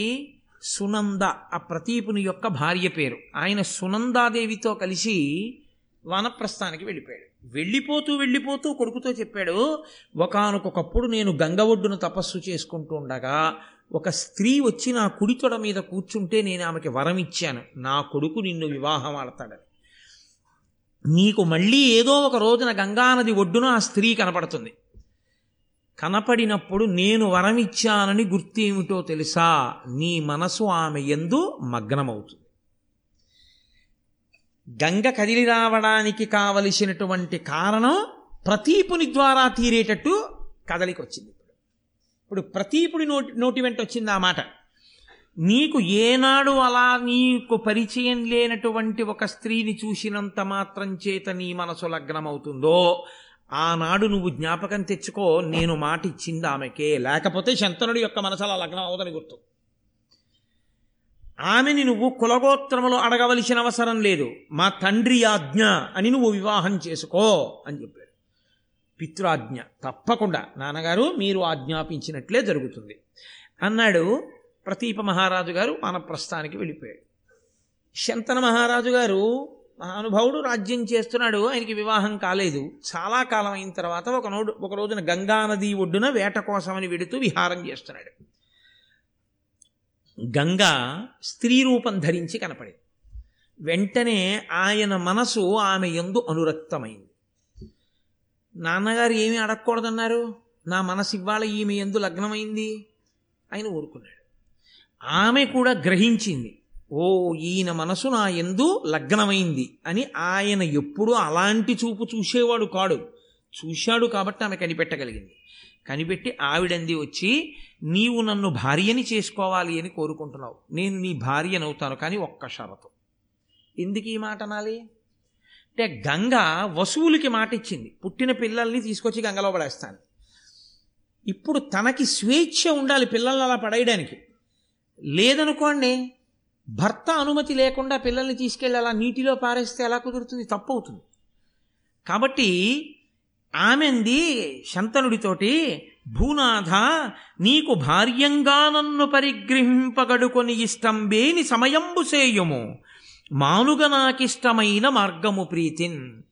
సునంద ఆ ప్రతీపుని యొక్క భార్య పేరు. ఆయన సునందాదేవితో కలిసి వానప్రస్థానికి వెళ్ళిపోయాడు. వెళ్ళిపోతూ వెళ్ళిపోతూ కొడుకుతో చెప్పాడు ఒకనకొకప్పుడు నేను గంగ ఒడ్డును తపస్సు చేసుకుంటూ ఉండగా ఒక స్త్రీ వచ్చి నా కుడితొడ మీద కూర్చుంటే నేను ఆమెకి వరం ఇచ్చాను. నా కొడుకు నిన్ను వివాహం ఆడతాడని. నీకు మళ్ళీ ఏదో ఒక రోజున గంగానది ఒడ్డున ఆ స్త్రీ కనపడుతుంది. కనపడినప్పుడు నేను వరమిచ్చానని గుర్తేమిటో తెలుసా? నీ మనసు ఆమె ఎందు మగ్నమవుతుంది. గంగ కదిలి రావడానికి కావలసినటువంటి కారణం ప్రతీపుని ద్వారా తీరేటట్టు కదలికొచ్చింది ఇప్పుడు. ఇప్పుడు ప్రతీపుడి నోటి నోటి వెంట వచ్చింది ఆ మాట. నీకు ఏనాడు అలా నీకు పరిచయం లేనటువంటి ఒక స్త్రీని చూసినంత మాత్రం చేత నీ మనసు లగ్నమవుతుందో ఆనాడు నువ్వు జ్ఞాపకం తెచ్చుకో నేను మాట ఇచ్చింది ఆమెకే. లేకపోతే శంతనుడి యొక్క మనసలా లగ్నం అవదని గుర్తు. ఆమెని నువ్వు కులగోత్రములు అడగవలసిన అవసరం లేదు. మా తండ్రి ఆజ్ఞ అని నువ్వు వివాహం చేసుకో అని చెప్పాడు. పితృాజ్ఞ తప్పకుండా. నాన్నగారు మీరు ఆజ్ఞాపించినట్లే జరుగుతుంది. అన్నాడు ప్రతీప మహారాజు గారు మన ప్రస్థానికి వెళ్ళిపోయాడు. శంతన మహారాజు గారు మహానుభావుడు రాజ్యం చేస్తున్నాడు ఆయనకి వివాహం కాలేదు. చాలా కాలం అయిన తర్వాత ఒక నోడు ఒక రోజున గంగా నది ఒడ్డున వేట కోసమని వెడుతూ విహారం చేస్తున్నాడు. గంగా స్త్రీ రూపం ధరించి కనపడింది. వెంటనే ఆయన మనసు ఆమె ఎందు అనురక్తమైంది. నాన్నగారు ఏమీ అడగకూడదన్నారు? నా మనసు ఇవాళ ఈమె ఎందు లగ్నమైంది? ఆయన ఊరుకున్నాడు. ఆమె కూడా గ్రహించింది ఓ ఈయన మనసు నా ఎందు లగ్నమైంది అని ఆయన ఎప్పుడూ అలాంటి చూపు చూసేవాడు కాడు. చూశాడు కాబట్టి ఆమె కనిపెట్టగలిగింది. కనిపెట్టి ఆవిడంది వచ్చి నీవు నన్ను భార్యని చేసుకోవాలి అని కోరుకుంటున్నావు. నేను నీ భార్యనవుతాను కానీ ఒక్క షరతు. ఎందుకు ఈ మాట అనాలి? అంటే గంగ వసువులకి మాట ఇచ్చింది. పుట్టిన పిల్లల్ని తీసుకొచ్చి గంగలో పడేస్తాను. ఇప్పుడు తనకి స్వేచ్ఛ ఉండాలి పిల్లల్ని అలా పడేయడానికి. లేదనుకోండి భర్త అనుమతి లేకుండా పిల్లల్ని తీసుకెళ్ళి అలా నీటిలో పారేస్తే ఎలా కుదురుతుంది? తప్పవుతుంది. కాబట్టి ఆమెంది శంతనుడితోటి భూనాథ నీకు భార్యంగా నన్ను పరిగ్రహింపగడుకొని ఇష్టంబేని సమయంబు సేయుము. మానుగ నాకిష్టమైన మార్గము ప్రీతిన్.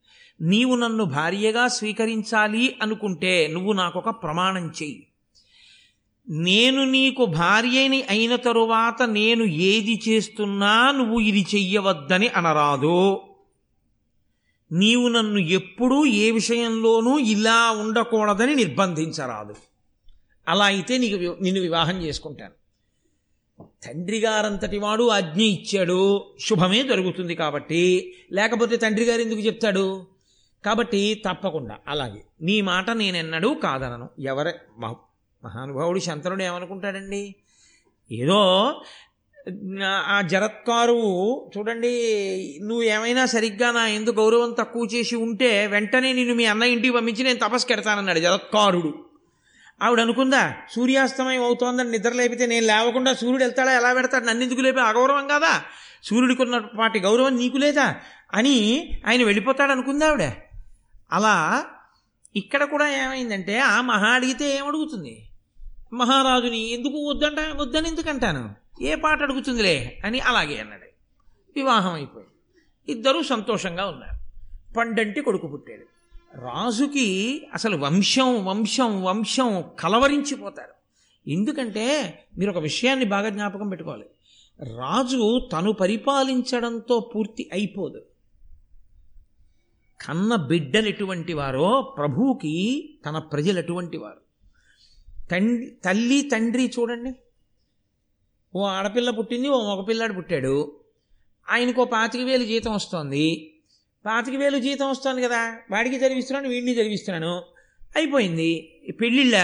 నీవు నన్ను భార్యగా స్వీకరించాలి అనుకుంటే నువ్వు నాకొక ప్రమాణం చెయ్యి. నేను నీకు భార్యని అయిన తరువాత నేను ఏది చేస్తున్నా నువ్వు ఇది చెయ్యవద్దని అనరాదు. నీవు నన్ను ఎప్పుడూ ఏ విషయంలోనూ ఇలా ఉండకూడదని నిర్బంధించరాదు. అలా అయితే నీకు నిన్ను వివాహం చేసుకుంటాను. తండ్రి గారంతటి వాడు ఆజ్ఞ ఇచ్చాడు. శుభమే జరుగుతుంది కాబట్టి. లేకపోతే తండ్రి గారు ఎందుకు చెప్తాడు? కాబట్టి తప్పకుండా అలాగే. నీ మాట నేనెన్నడూ కాదనను. ఎవరే మహ- మహానుభావుడు శంతనుడు ఏమనుకుంటాడండి? ఏదో ఆ జరత్కారు చూడండి నువ్వు ఏమైనా సరిగ్గా నా ఎందుకు గౌరవం తక్కువ చేసి ఉంటే వెంటనే నిన్ను మీ అన్న ఇంటికి పంపించి నేను తపస్సు కెడతానన్నాడు జరత్కారుడు. ఆవిడ అనుకుందా సూర్యాస్తమయం అవుతోందని నిద్ర లేపితే నేను లేవకుండా సూర్యుడు వెళ్తాడా ఎలా పెడతాడు నన్ను ఎందుకు లేపి అగౌరవం కాదా? సూర్యుడికి ఉన్న పాటి గౌరవం నీకు లేదా? అని ఆయన వెళ్ళిపోతాడు అనుకుందా ఆవిడ? అలా ఇక్కడ కూడా ఏమైందంటే ఆ మహా అడిగితే ఏమడుగుతుంది? మహారాజుని ఎందుకు వద్దంట? వద్దని ఎందుకు అంటాను ఏ పాట అడుగుతుందిలే? అని అలాగే అన్నాడు. వివాహం అయిపోయింది. ఇద్దరూ సంతోషంగా ఉన్నారు. పండంటి కొడుకు పుట్టాడు. రాజుకి అసలు వంశం వంశం వంశం కలవరించిపోతారు. ఎందుకంటే మీరు ఒక విషయాన్ని బాగా జ్ఞాపకం పెట్టుకోవాలి. రాజు తను పరిపాలించడంతో పూర్తి అయిపోదు. కన్న బిడ్డలు ఎటువంటి వారో ప్రభువుకి తన ప్రజలు ఎటువంటి వారు. తండ్రి తల్లి తండ్రి చూడండి. ఓ ఆడపిల్ల పుట్టింది ఓ మగపిల్లాడు పుట్టాడు. ఆయనకు ఓ పాతిక వేలు జీతం వస్తుంది. పాతిక వేలు జీతం వస్తుంది కదా వాడికి చదివిస్తున్నాను వీడిని చదివిస్తున్నాను. అయిపోయింది. పెళ్ళిళ్ళా పెళ్ళిళ్ళ?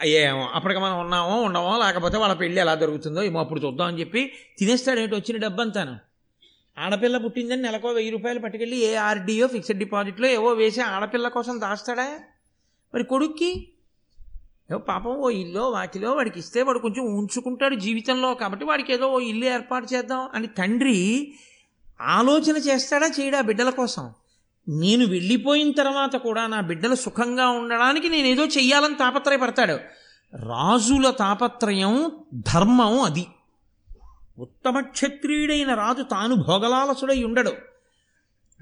అయ్యేమో అప్పటికి మనం ఉన్నామో ఉండమో లేకపోతే వాళ్ళ పెళ్ళి ఎలా దొరుకుతుందో ఏమో అప్పుడు చూద్దామని చెప్పి తినేస్తాడేంటి వచ్చిన డబ్బంతాను. ఆడపిల్ల పుట్టిందని నెలకో వెయ్యి రూపాయలు పట్టుకెళ్ళి ఏ ఆర్డీఓ ఫిక్స్డ్ డిపాజిట్లో ఏవో వేసి ఆడపిల్ల కోసం దాస్తాడా? మరి కొడుక్కి పాపం ఓ ఇల్లో వాటిలో వాడికి ఇస్తే వాడు కొంచెం ఉంచుకుంటాడు జీవితంలో కాబట్టి వాడికి ఏదో ఓ ఇల్లు ఏర్పాటు చేద్దాం అని తండ్రి ఆలోచన చేస్తాడా చేయడా బిడ్డల కోసం? నేను వెళ్ళిపోయిన తర్వాత కూడా నా బిడ్డలు సుఖంగా ఉండడానికి నేను ఏదో చెయ్యాలని తాపత్రయపడతాడు. రాజుల తాపత్రయం ధర్మం అది. ఉత్తమ క్షత్రియుడైన రాజు తాను భోగలాలసుడై ఉండడు.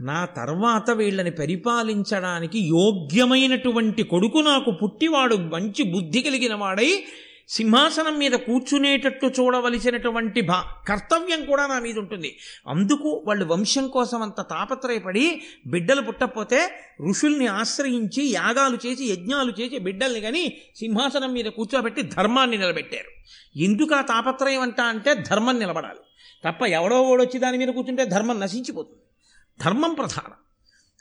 నా తర్వాత వీళ్ళని పరిపాలించడానికి యోగ్యమైనటువంటి కొడుకు నాకు పుట్టివాడు మంచి బుద్ధి కలిగిన వాడై సింహాసనం మీద కూర్చునేటట్టు చూడవలసినటువంటి భా కర్తవ్యం కూడా నా మీద ఉంటుంది. అందుకు వాళ్ళు వంశం కోసం అంత తాపత్రయపడి బిడ్డలు పుట్టకపోతే ఋషుల్ని ఆశ్రయించి యాగాలు చేసి యజ్ఞాలు చేసి బిడ్డల్ని కానీ సింహాసనం మీద కూర్చోబెట్టి ధర్మాన్ని నిలబెట్టారు. ఎందుకు ఆ తాపత్రయం అంట అంటే ధర్మం నిలబడాలి. తప్ప ఎవడో ఓడొచ్చి దాని మీద కూర్చుంటే ధర్మం నశించిపోతుంది. ధర్మం ప్రధానం.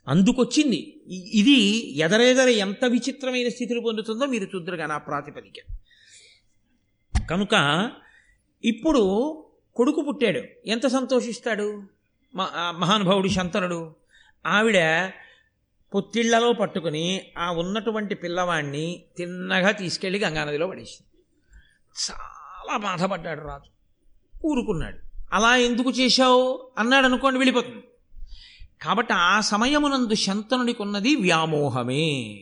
అందుకొచ్చింది. ఇది ఎదరెదర ఎంత విచిత్రమైన స్థితిని పొందుతుందో మీరు చూద్దరుగా నా ప్రాతిపదిక. కనుక ఇప్పుడు కొడుకు పుట్టాడు. ఎంత సంతోషిస్తాడు? మ- మహానుభావుడు శంతనుడు. ఆవిడ పొత్తిళ్ళలో పట్టుకుని ఆ ఉన్నటువంటి పిల్లవాడిని తిన్నగా తీసుకెళ్ళి గంగానదిలో పడేసింది. చాలా బాధపడ్డాడు రాజు. ఊరుకున్నాడు. అలా ఎందుకు చేశావు? అన్నాడు అనుకోండి వెళ్ళిపోతుంది. కాబట్టి ఆ సమయమునందు శంతనుడికి ఉన్నది వ్యామోహమే.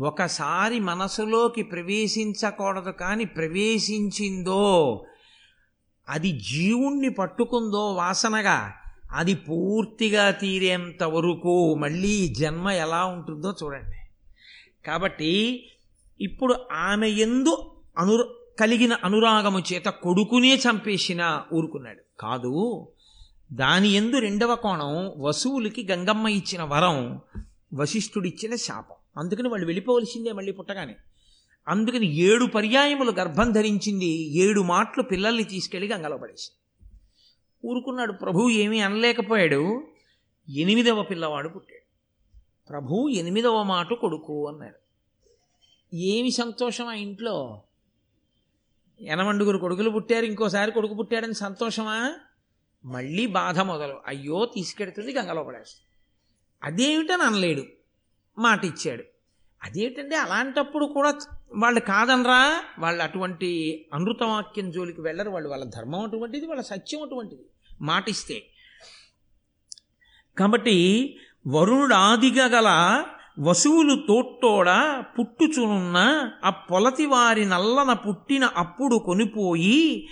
ఒకసారి మనసులోకి ప్రవేశించకూడదు కానీ ప్రవేశించిందో అది జీవుణ్ణి పట్టుకుందో వాసనగా అది పూర్తిగా తీరేంత వరకు మళ్ళీ జన్మ ఎలా ఉంటుందో చూడండి. కాబట్టి ఇప్పుడు ఆమె ఎందు అను కలిగిన అనురాగము చేత కొడుకునే చంపేసిన ఊరుకున్నాడు. కాదు దాని ఎందు రెండవ కోణం వసువులకి గంగమ్మ ఇచ్చిన వరం వశిష్ఠుడిచ్చిన శాపం. అందుకని వాళ్ళు వెళ్ళిపోవలసిందే మళ్ళీ పుట్టగానే. అందుకని ఏడు పర్యాయములు గర్భం ధరించింది ఏడు మాటలు పిల్లల్ని తీసుకెళ్ళి గంగలో పడేసింది. ఊరుకున్నాడు ప్రభు ఏమీ అనలేకపోయాడు. ఎనిమిదవ పిల్లవాడు పుట్టాడు. ప్రభు ఎనిమిదవ మాట కొడుకు అన్నాడు ఏమి సంతోషం ఆ ఇంట్లో? ఎనమండుగురు కొడుకులు పుట్టారు ఇంకోసారి కొడుకు పుట్టాడని సంతోషమా? మళ్ళీ బాధ మొదలు. అయ్యో తీసుకెడుతుంది గంగలో పడేస్తుంది. అదేమిటని అనలేడు. మాట ఇచ్చాడు అదేమిటంటే అలాంటప్పుడు కూడా వాళ్ళు కాదనరా? వాళ్ళు అటువంటి అనృతవాక్యం జోలికి వెళ్ళరు. వాళ్ళు వాళ్ళ ధర్మం అటువంటిది వాళ్ళ సత్యం అటువంటిది. మాటిస్తే. కాబట్టి వరుణుడు ఆదిగా గల వసువులు తోట్టోడ పుట్టుచునున్న ఆ పొలతి వారి నల్లన పుట్టిన అప్పుడు కొనిపోయి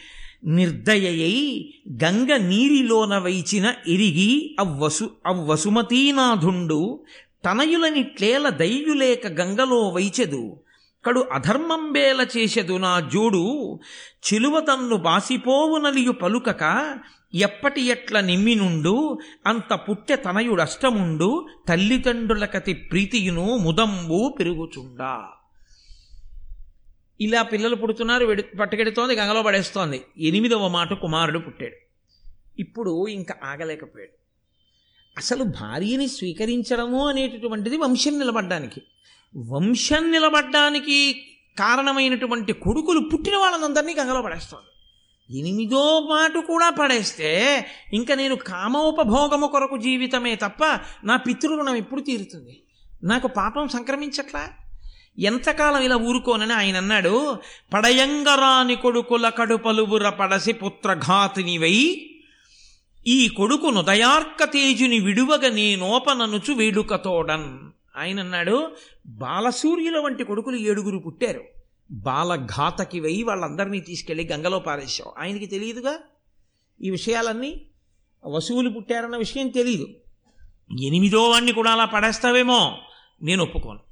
నిర్దయయై గంగ నీరిలోన వైచిన ఎరిగి అవ్వసు అవ్వసుమతీనాథుండు తనయులనిట్లేల దయ్యులేక గంగలో వైచెదు. కడు అధర్మంబేల చేసెదు నా జోడు. చిలువ తన్ను బాసిపోవునలియు పలుకక ఎప్పటి ఎట్ల నిమ్మినుండు? అంత పుట్టె తనయుడష్టముండు. తల్లిదండ్రులకతి ప్రీతియును ముదంబు పెరుగుచుండా. ఇలా పిల్లలు పుడుతున్నారు వెడు పట్టుకెడుతోంది గంగలో పడేస్తోంది. ఎనిమిదవ మాట కుమారుడు పుట్టాడు. ఇప్పుడు ఇంకా ఆగలేకపోయాడు. అసలు భార్యని స్వీకరించడము అనేటటువంటిది వంశం నిలబడ్డానికి. వంశం నిలబడ్డానికి కారణమైనటువంటి కొడుకులు పుట్టిన వాళ్ళందరినీ గంగలో పడేస్తోంది. ఎనిమిదో మాట కూడా పడేస్తే ఇంకా నేను కామోపభోగము కొరకు జీవితమే తప్ప నా పితృరుణం ఎప్పుడు తీరుతుంది? నాకు పాపం సంక్రమించట్లా? ఎంతకాలం ఇలా ఊరుకోనని ఆయన అన్నాడు పడయంగరాని కొడుకుల కడుపలుబుర పడసి పుత్రఘాతినివై ఈ కొడుకును దయార్క తేజుని విడువగ నేనోపననుచు వేడుకతోడన్. ఆయన అన్నాడు బాలసూర్యుల వంటి కొడుకులు ఏడుగురు పుట్టారు. బాలఘాతకి వెయ్యి వాళ్ళందరినీ తీసుకెళ్ళి గంగలో పారేశావు. ఆయనకి తెలియదుగా ఈ విషయాలన్నీ? వసువులు పుట్టారన్న విషయం తెలియదు ఎనిమిదో వాడిని కూడా అలా పడేస్తావేమో? నేను ఒప్పుకోను.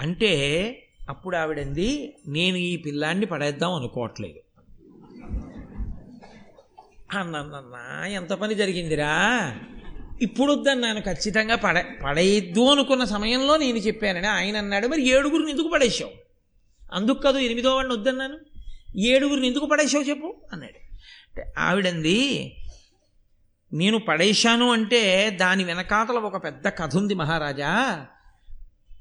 అంటే అప్పుడు ఆవిడంది నేను ఈ పిల్లాన్ని పడేద్దాం అనుకోవట్లేదు. అన్నన్నా ఎంత పని జరిగిందిరా? ఇప్పుడు వద్దన్నాను ఖచ్చితంగా పడ పడేయద్దు అనుకున్న సమయంలో నేను చెప్పానని ఆయన అన్నాడు. మరి ఏడుగురిని ఎందుకు పడేసావు అందుకు కాదు ఎనిమిదో వాడిని వద్దన్నాను. ఏడుగురిని ఎందుకు పడేసావు చెప్పు అన్నాడు. అంటే ఆవిడంది నేను పడేశాను అంటే దాని వెనకాతల ఒక పెద్ద కథ ఉంది మహారాజా.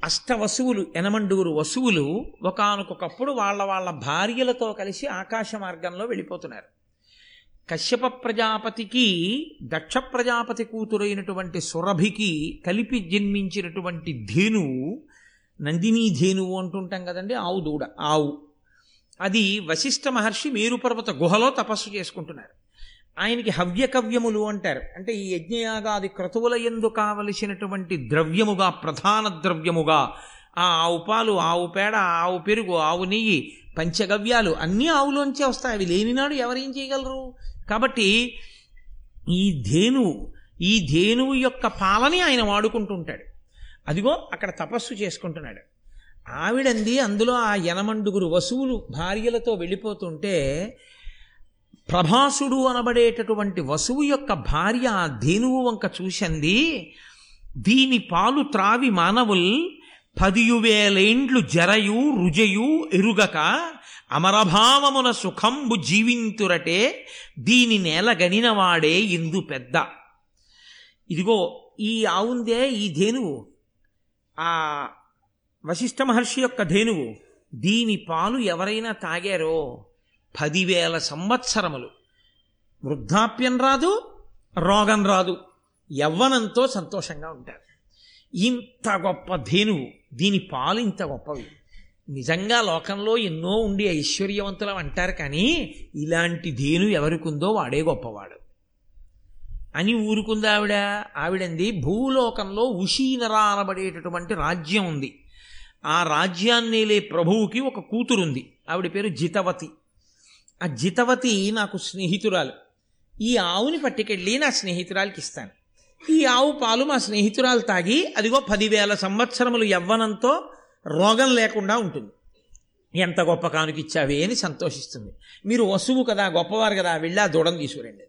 అష్ట వసువులు ఎనమండుగురు వసువులు ఒకనకొకప్పుడు వాళ్ళ వాళ్ళ భార్యలతో కలిసి ఆకాశ మార్గంలో వెళ్ళిపోతున్నారు. కశ్యప ప్రజాపతికి దక్ష ప్రజాపతి కూతురైనటువంటి సురభికి కలిపి జన్మించినటువంటి ధేనువు నందినీ ధేనువు అంటుంటాం కదండి ఆవు దూడ ఆవు. అది వశిష్ఠ మహర్షి మేరుపర్వత గుహలో తపస్సు చేసుకుంటున్నారు. ఆయనకి హవ్యకవ్యములు అంటారు. అంటే ఈ యజ్ఞయాగాది క్రతువుల ఎందు కావలసినటువంటి ద్రవ్యముగా ప్రధాన ద్రవ్యముగా ఆ ఆవు పాలు ఆవు పేడ ఆవు పెరుగు ఆవు నెయ్యి పంచగవ్యాలు అన్నీ ఆవులోంచే వస్తాయి. అవి లేనినాడు ఎవరేం చేయగలరు? కాబట్టి ఈ ధేనువు ఈ ధేనువు యొక్క పాలని ఆయన వాడుకుంటుంటాడు. అదిగో అక్కడ తపస్సు చేసుకుంటున్నాడు. ఆవిడంది అందులో ఆ యనమండుగురు వసువులు భార్యలతో వెళ్ళిపోతుంటే ప్రభాసుడు అనబడేటటువంటి వసువు యొక్క భార్య ఆ ధేనువు వంక చూసింది దీని పాలు త్రావి మానవుల్ పదియువేలేండ్లు జరయు రుజయు ఎరుగక అమరభావమున సుఖంబు జీవింతురటే దీని నేల గనినవాడే ఇందు పెద్ద. ఇదిగో ఈ ఆవుందే ఈ ధేనువు. ఆ వశిష్ఠ మహర్షి యొక్క ధేనువు. దీని పాలు ఎవరైనా తాగారో? పదివేల సంవత్సరములు. వృద్ధాప్యం రాదు రోగం రాదు. యవ్వనంతో సంతోషంగా ఉంటారు. ఇంత గొప్ప ధేనువు దీని పాలు ఇంత గొప్పవి. నిజంగా లోకంలో ఎన్నో ఉండి ఐశ్వర్యవంతులం అంటారు కానీ ఇలాంటి ధేను ఎవరికుందో వాడే గొప్పవాడు. అని ఊరుకుంది ఆవిడ. ఆవిడంది భూలోకంలో ఉషీనరా అనబడేటటువంటి రాజ్యం ఉంది. ఆ రాజ్యాన్నేలే ప్రభువుకి ఒక కూతురుంది. ఆవిడ పేరు జితవతి. ఆ జితవతి నాకు స్నేహితురాలు. ఈ ఆవుని పట్టుకెళ్ళి నా స్నేహితురాలకి ఇస్తాను. ఈ ఆవు పాలు మా స్నేహితురాలు తాగి అదిగో పదివేల సంవత్సరములు యవ్వనంతో రోగం లేకుండా ఉంటుంది. ఎంత గొప్ప కానుకిచ్చావే అని సంతోషిస్తుంది. మీరు వసువు కదా గొప్పవారు కదా వెళ్ళి ఆ దూడను తీసుకురండి.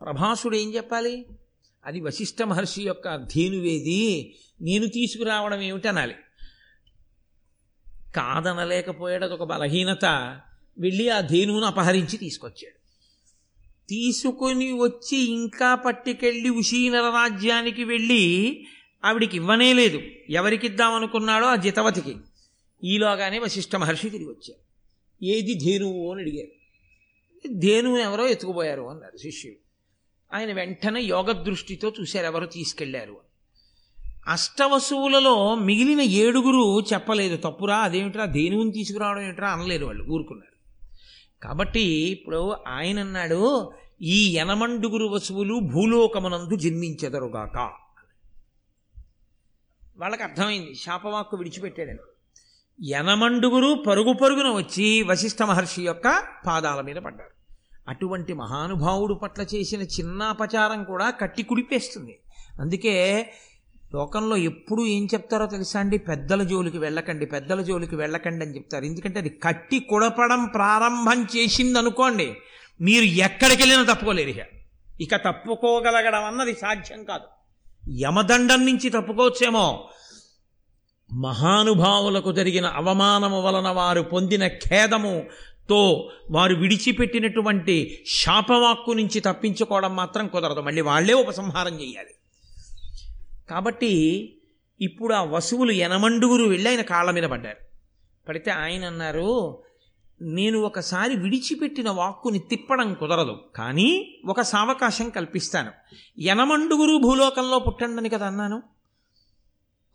ప్రభాసుడు ఏం చెప్పాలి? అది వశిష్ఠ మహర్షి యొక్క ధేనువేది నేను తీసుకురావడం ఏమిటి అనాలి కాదనలేకపోయాడు అదొక బలహీనత. వెళ్ళి ఆ ధేనువును అపహరించి తీసుకొచ్చాడు. తీసుకొని వచ్చి ఇంకా పట్టుకెళ్ళి ఉషీనర రాజ్యానికి వెళ్ళి ఆవిడికి ఇవ్వనే లేదు. ఎవరికిద్దామనుకున్నాడో ఆ జితవతికి. ఈలోగానే వశిష్ఠ మహర్షి తిరిగి వచ్చారు. ఏది ధేనువు అని అడిగారు. ధేనువుని ఎవరో ఎత్తుకుపోయారు అన్నారు శిష్యుడు. ఆయన వెంటనే యోగ దృష్టితో చూశారు ఎవరో తీసుకెళ్ళారు అని. అష్టవసువులలో మిగిలిన ఏడుగురు చెప్పలేదు తప్పురా అదేమిట్రా ధేనువుని తీసుకురావడం ఏమిట్రా అనలేరు వాళ్ళు ఊరుకున్నారు. కాబట్టి ఇప్పుడు ఆయన అన్నాడు ఈ యనమండుగురు వసువులు భూలోకమునందు జన్మించెదరుగాక. వాళ్ళకి అర్థమైంది శాపవాక్కు విడిచిపెట్టాడని యనమండుగురు పరుగు పరుగున వచ్చి వశిష్ఠ మహర్షి యొక్క పాదాల మీద పడ్డారు. అటువంటి మహానుభావుడు పట్ల చేసిన చిన్న అపచారం కూడా కట్టి కుడిపేస్తుంది. అందుకే లోకంలో ఎప్పుడు ఏం చెప్తారో తెలుసా అండి? పెద్దల జోలికి వెళ్ళకండి పెద్దల జోలికి వెళ్ళకండి అని చెప్తారు. ఎందుకంటే అది కట్టి కుడపడం ప్రారంభం చేసింది అనుకోండి మీరు ఎక్కడికి వెళ్ళినా తప్పుకోలేరు ఇక. ఇక తప్పుకోగలగడం అన్నది సాధ్యం కాదు. యమదండం నుంచి తప్పుకోవచ్చేమో. మహానుభావులకు జరిగిన అవమానము వలన వారు పొందిన ఖేదముతో వారు విడిచిపెట్టినటువంటి శాపవాక్కు నుంచి తప్పించుకోవడం మాత్రం కుదరదు. మళ్ళీ వాళ్ళే ఉపసంహారం చేయాలి. కాబట్టి ఇప్పుడు ఆ వసువులు ఎనమండుగురు వెళ్ళి ఆయన కాళ్ళ మీద పడ్డారు. పడితే ఆయన అన్నారు నేను ఒకసారి విడిచిపెట్టిన వాక్కుని తిప్పడం కుదరదు కానీ ఒక సావకాశం కల్పిస్తాను. ఎనమండుగురు భూలోకంలో పుట్టండని కదా అన్నాను?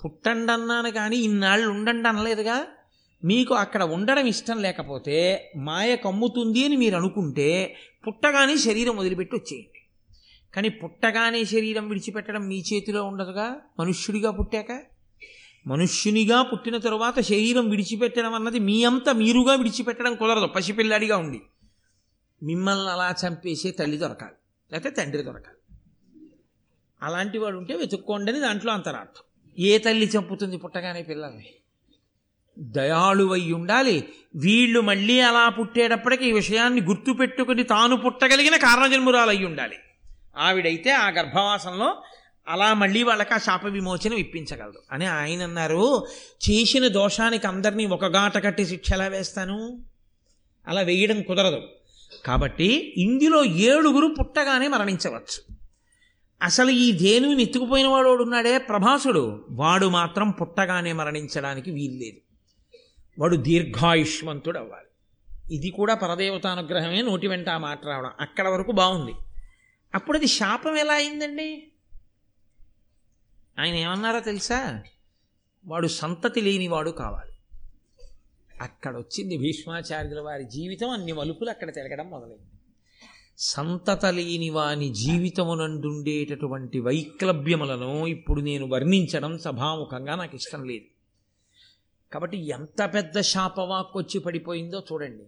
పుట్టండి అన్నాను కానీ ఇన్నాళ్ళు ఉండండి అనలేదుగా. మీకు అక్కడ ఉండడం ఇష్టం లేకపోతే మాయ కమ్ముతుంది అని మీరు అనుకుంటే పుట్టగానే శరీరం వదిలిపెట్టి వచ్చేయండి. కానీ పుట్టగానే శరీరం విడిచిపెట్టడం మీ చేతిలో ఉండదుగా? మనుష్యుడిగా పుట్టాక? మనుష్యునిగా పుట్టిన తరువాత శరీరం విడిచిపెట్టడం అన్నది మీ అంత మీరుగా విడిచిపెట్టడం కుదరదు. పసిపిల్లాడిగా ఉండి. మిమ్మల్ని అలా చంపేసే తల్లి దొరకాలి. లేకపోతే తండ్రి దొరకాలి. అలాంటి వాడు ఉంటే వెతుక్కోండి అని దాంట్లో అంతరార్థం. ఏ తల్లి చంపుతుంది పుట్టగానే పిల్లల్ని? దయాళువై ఉండాలి వీళ్ళు మళ్ళీ అలా పుట్టేటప్పటికి ఈ విషయాన్ని గుర్తుపెట్టుకుని తాను పుట్టగలిగిన కారణజన్మురాలు అయి ఉండాలి ఆవిడైతే ఆ గర్భవాసంలో అలా మళ్ళీ వాళ్ళకి ఆ శాప విమోచనం ఇప్పించగలదు. అని ఆయన అన్నారు చేసిన దోషానికి అందరినీ ఒక గాట కట్టి శిక్ష ఎలా వేస్తాను? అలా వేయడం కుదరదు. కాబట్టి ఇందులో ఏడుగురు పుట్టగానే మరణించవచ్చు. అసలు ఈ ధేనువుని ఎత్తుకుపోయిన వాడు ఉన్నాడే? ప్రభాసుడు. వాడు మాత్రం పుట్టగానే మరణించడానికి వీల్లేదు. వాడు దీర్ఘాయుష్మంతుడు అవ్వాలి ఇది కూడా పరదేవతానుగ్రహమే నోటి వెంట ఆ మాట రావడం. అక్కడ వరకు బాగుంది. అప్పుడు అది శాపం ఎలా అయిందండి? ఆయన ఏమన్నారో తెలుసా? వాడు సంతతి లేనివాడు కావాలి. అక్కడ వచ్చింది భీష్మాచార్యుల వారి జీవితం అన్ని మలుపులు అక్కడ తిరగడం మొదలైంది. సంతత లేని వాని జీవితమునందుండేటటువంటి వైక్లభ్యములను ఇప్పుడు నేను వర్ణించడం సభాముఖంగా నాకు ఇష్టం లేదు. కాబట్టి ఎంత పెద్ద శాపవాక్ వచ్చి పడిపోయిందో చూడండి.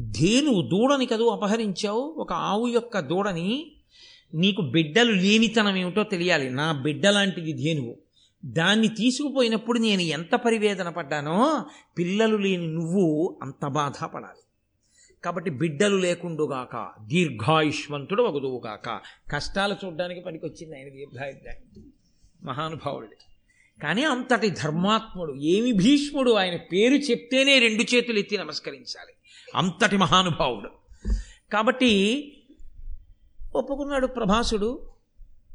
ధేను దూడని కదూ అపహరించావు ఒక ఆవు యొక్క దూడని నీకు బిడ్డలు లేనితనం ఏమిటో తెలియాలి. నా బిడ్డ లాంటిది ధేనువు దాన్ని తీసుకుపోయినప్పుడు నేను ఎంత పరివేదన పడ్డానో పిల్లలు లేని నువ్వు అంత బాధపడాలి. కాబట్టి బిడ్డలు లేకుండుగాక దీర్ఘాయుష్మంతుడు వగుదువుగాక కష్టాలు చూడడానికి పనికొచ్చింది ఆయన దీర్ఘాయుద్ధాన్ని మహానుభావుడు కానీ అంతటి ధర్మాత్ముడు ఏమి భీష్ముడు ఆయన పేరు చెప్తేనే రెండు చేతులు ఎత్తి నమస్కరించాలి. అంతటి మహానుభావుడు. కాబట్టి ఒప్పుకున్నాడు ప్రభాసుడు.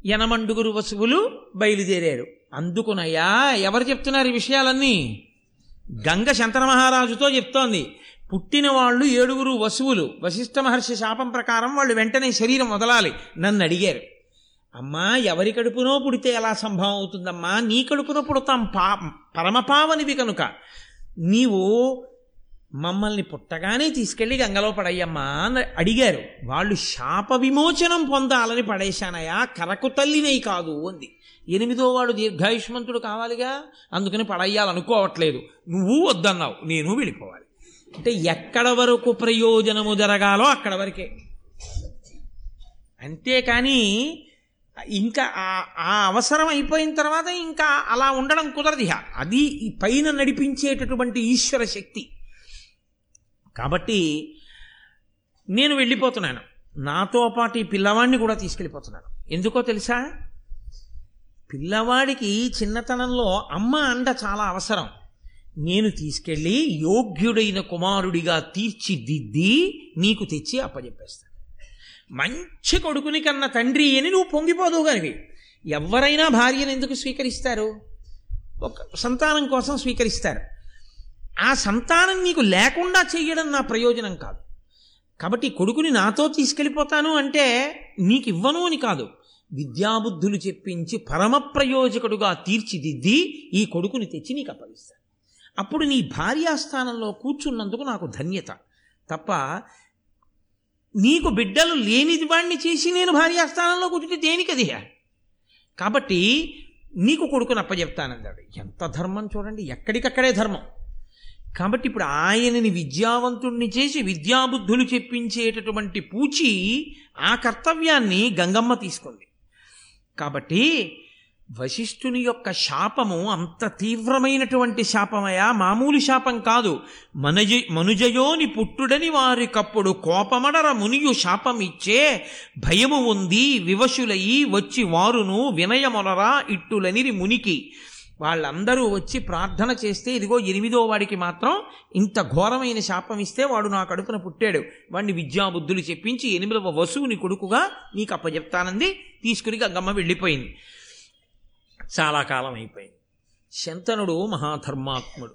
యనమండుగురు వసువులు బయలుదేరారు. అందుకునయ్యా ఎవరు చెప్తున్నారు ఈ విషయాలన్నీ? గంగ శంతన మహారాజుతో చెప్తోంది. పుట్టిన వాళ్ళు ఏడుగురు వసువులు. వశిష్ఠ మహర్షి శాపం ప్రకారం వాళ్ళు వెంటనే శరీరం వదలాలి నన్ను అడిగారు. అమ్మా ఎవరి కడుపునో పుడితే ఎలా సంభవం అవుతుందమ్మా? నీ కడుపునో పుడతాం పా పరమపావనివి కనుక. నీవు మమ్మల్ని పుట్టగానే తీసుకెళ్ళి గంగలో పడయ్యమ్మా అని అడిగారు. వాళ్ళు శాప విమోచనం పొందాలని పడేశానయా కరకు తల్లినై కాదు అంది. ఎనిమిదో వాడు దీర్ఘాయుష్మంతుడు కావాలిగా అందుకని పడయ్యాలనుకోవట్లేదు నువ్వు వద్దన్నావు నేను వెళ్ళిపోవాలి. అంటే ఎక్కడ వరకు ప్రయోజనము జరగాలో అక్కడ వరకే. అంతేకాని ఇంకా ఆ- అవసరం అయిపోయిన తర్వాత ఇంకా అలా ఉండడం కుదరదు అది ఈ పైన నడిపించేటటువంటి ఈశ్వర శక్తి. కాబట్టి నేను వెళ్ళిపోతున్నాను. నాతో పాటు ఈ పిల్లవాడిని కూడా తీసుకెళ్ళిపోతున్నాను. ఎందుకో తెలుసా? పిల్లవాడికి చిన్నతనంలో అమ్మ అండ చాలా అవసరం. నేను తీసుకెళ్ళి యోగ్యుడైన కుమారుడిగా తీర్చిదిద్ది నీకు తెచ్చి అప్పచెప్పేస్తాను మంచి కొడుకుని కన్న తండ్రి అని నువ్వు పొంగిపోదు కనుక ఎవరైనా భార్యను ఎందుకు స్వీకరిస్తారు? ఒక సంతానం కోసం స్వీకరిస్తారు. ఆ సంతానం నీకు లేకుండా చెయ్యడం నా ప్రయోజనం కాదు. కాబట్టి కొడుకుని నాతో తీసుకెళ్ళిపోతాను అంటే నీకు ఇవ్వను అని కాదు. విద్యాబుద్ధులు చెప్పించి పరమ ప్రయోజకుడుగా తీర్చిదిద్ది ఈ కొడుకుని తెచ్చి నీకు అప్పగిస్తాను. అప్పుడు నీ భార్యాస్థానంలో కూర్చున్నందుకు నాకు ధన్యత. తప్ప నీకు బిడ్డలు లేనిది వాణ్ణి చేసి నేను భార్యాస్థానంలో కూర్చుంటే దేనికది కాబట్టి నీకు కొడుకుని అప్పజెప్తానందాడు. ఎంత ధర్మం చూడండి ఎక్కడికక్కడే ధర్మం. కాబట్టి ఇప్పుడు ఆయనని విద్యావంతుణ్ణి చేసి విద్యాబుద్ధులు చెప్పించేటటువంటి పూచి ఆ కర్తవ్యాన్ని గంగమ్మ తీసుకుంది. కాబట్టి వశిష్ఠుని యొక్క శాపము అంత తీవ్రమైనటువంటి శాపమయా? మామూలు శాపం కాదు. మనజ మనుజయోని పుట్టుడని వారికప్పుడు కోపమడర మునియు ఇచ్చే భయము ఉంది. వివశులయి వచ్చి వారును వినయమొనరా ఇట్టులనిరి మునికి. వాళ్ళందరూ వచ్చి ప్రార్థన చేస్తే ఇదిగో ఎనిమిదో వాడికి మాత్రం ఇంత ఘోరమైన శాపం ఇస్తే వాడు నా కడుపున పుట్టాడు. వాడిని విద్యాబుద్ధులు చెప్పించి ఎనిమిదవ వసువుని కొడుకుగా నీకు అప్పచెప్తానంది తీసుకుని గంగమ్మ వెళ్ళిపోయింది. చాలా కాలం అయిపోయింది. శంతనుడు మహాధర్మాత్ముడు.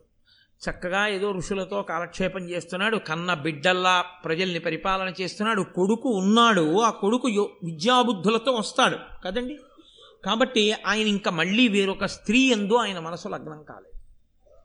చక్కగా ఏదో ఋషులతో కాలక్షేపం చేస్తున్నాడు. కన్న బిడ్డల్లా ప్రజల్ని పరిపాలన చేస్తున్నాడు. కొడుకు ఉన్నాడు. ఆ కొడుకు యో- విద్యాబుద్ధులతో వస్తాడు. కదండి? కాబట్టి ఆయన ఇంకా మళ్ళీ వేరొక స్త్రీ ఎందు ఆయన మనసు లగ్నం కాలేదు.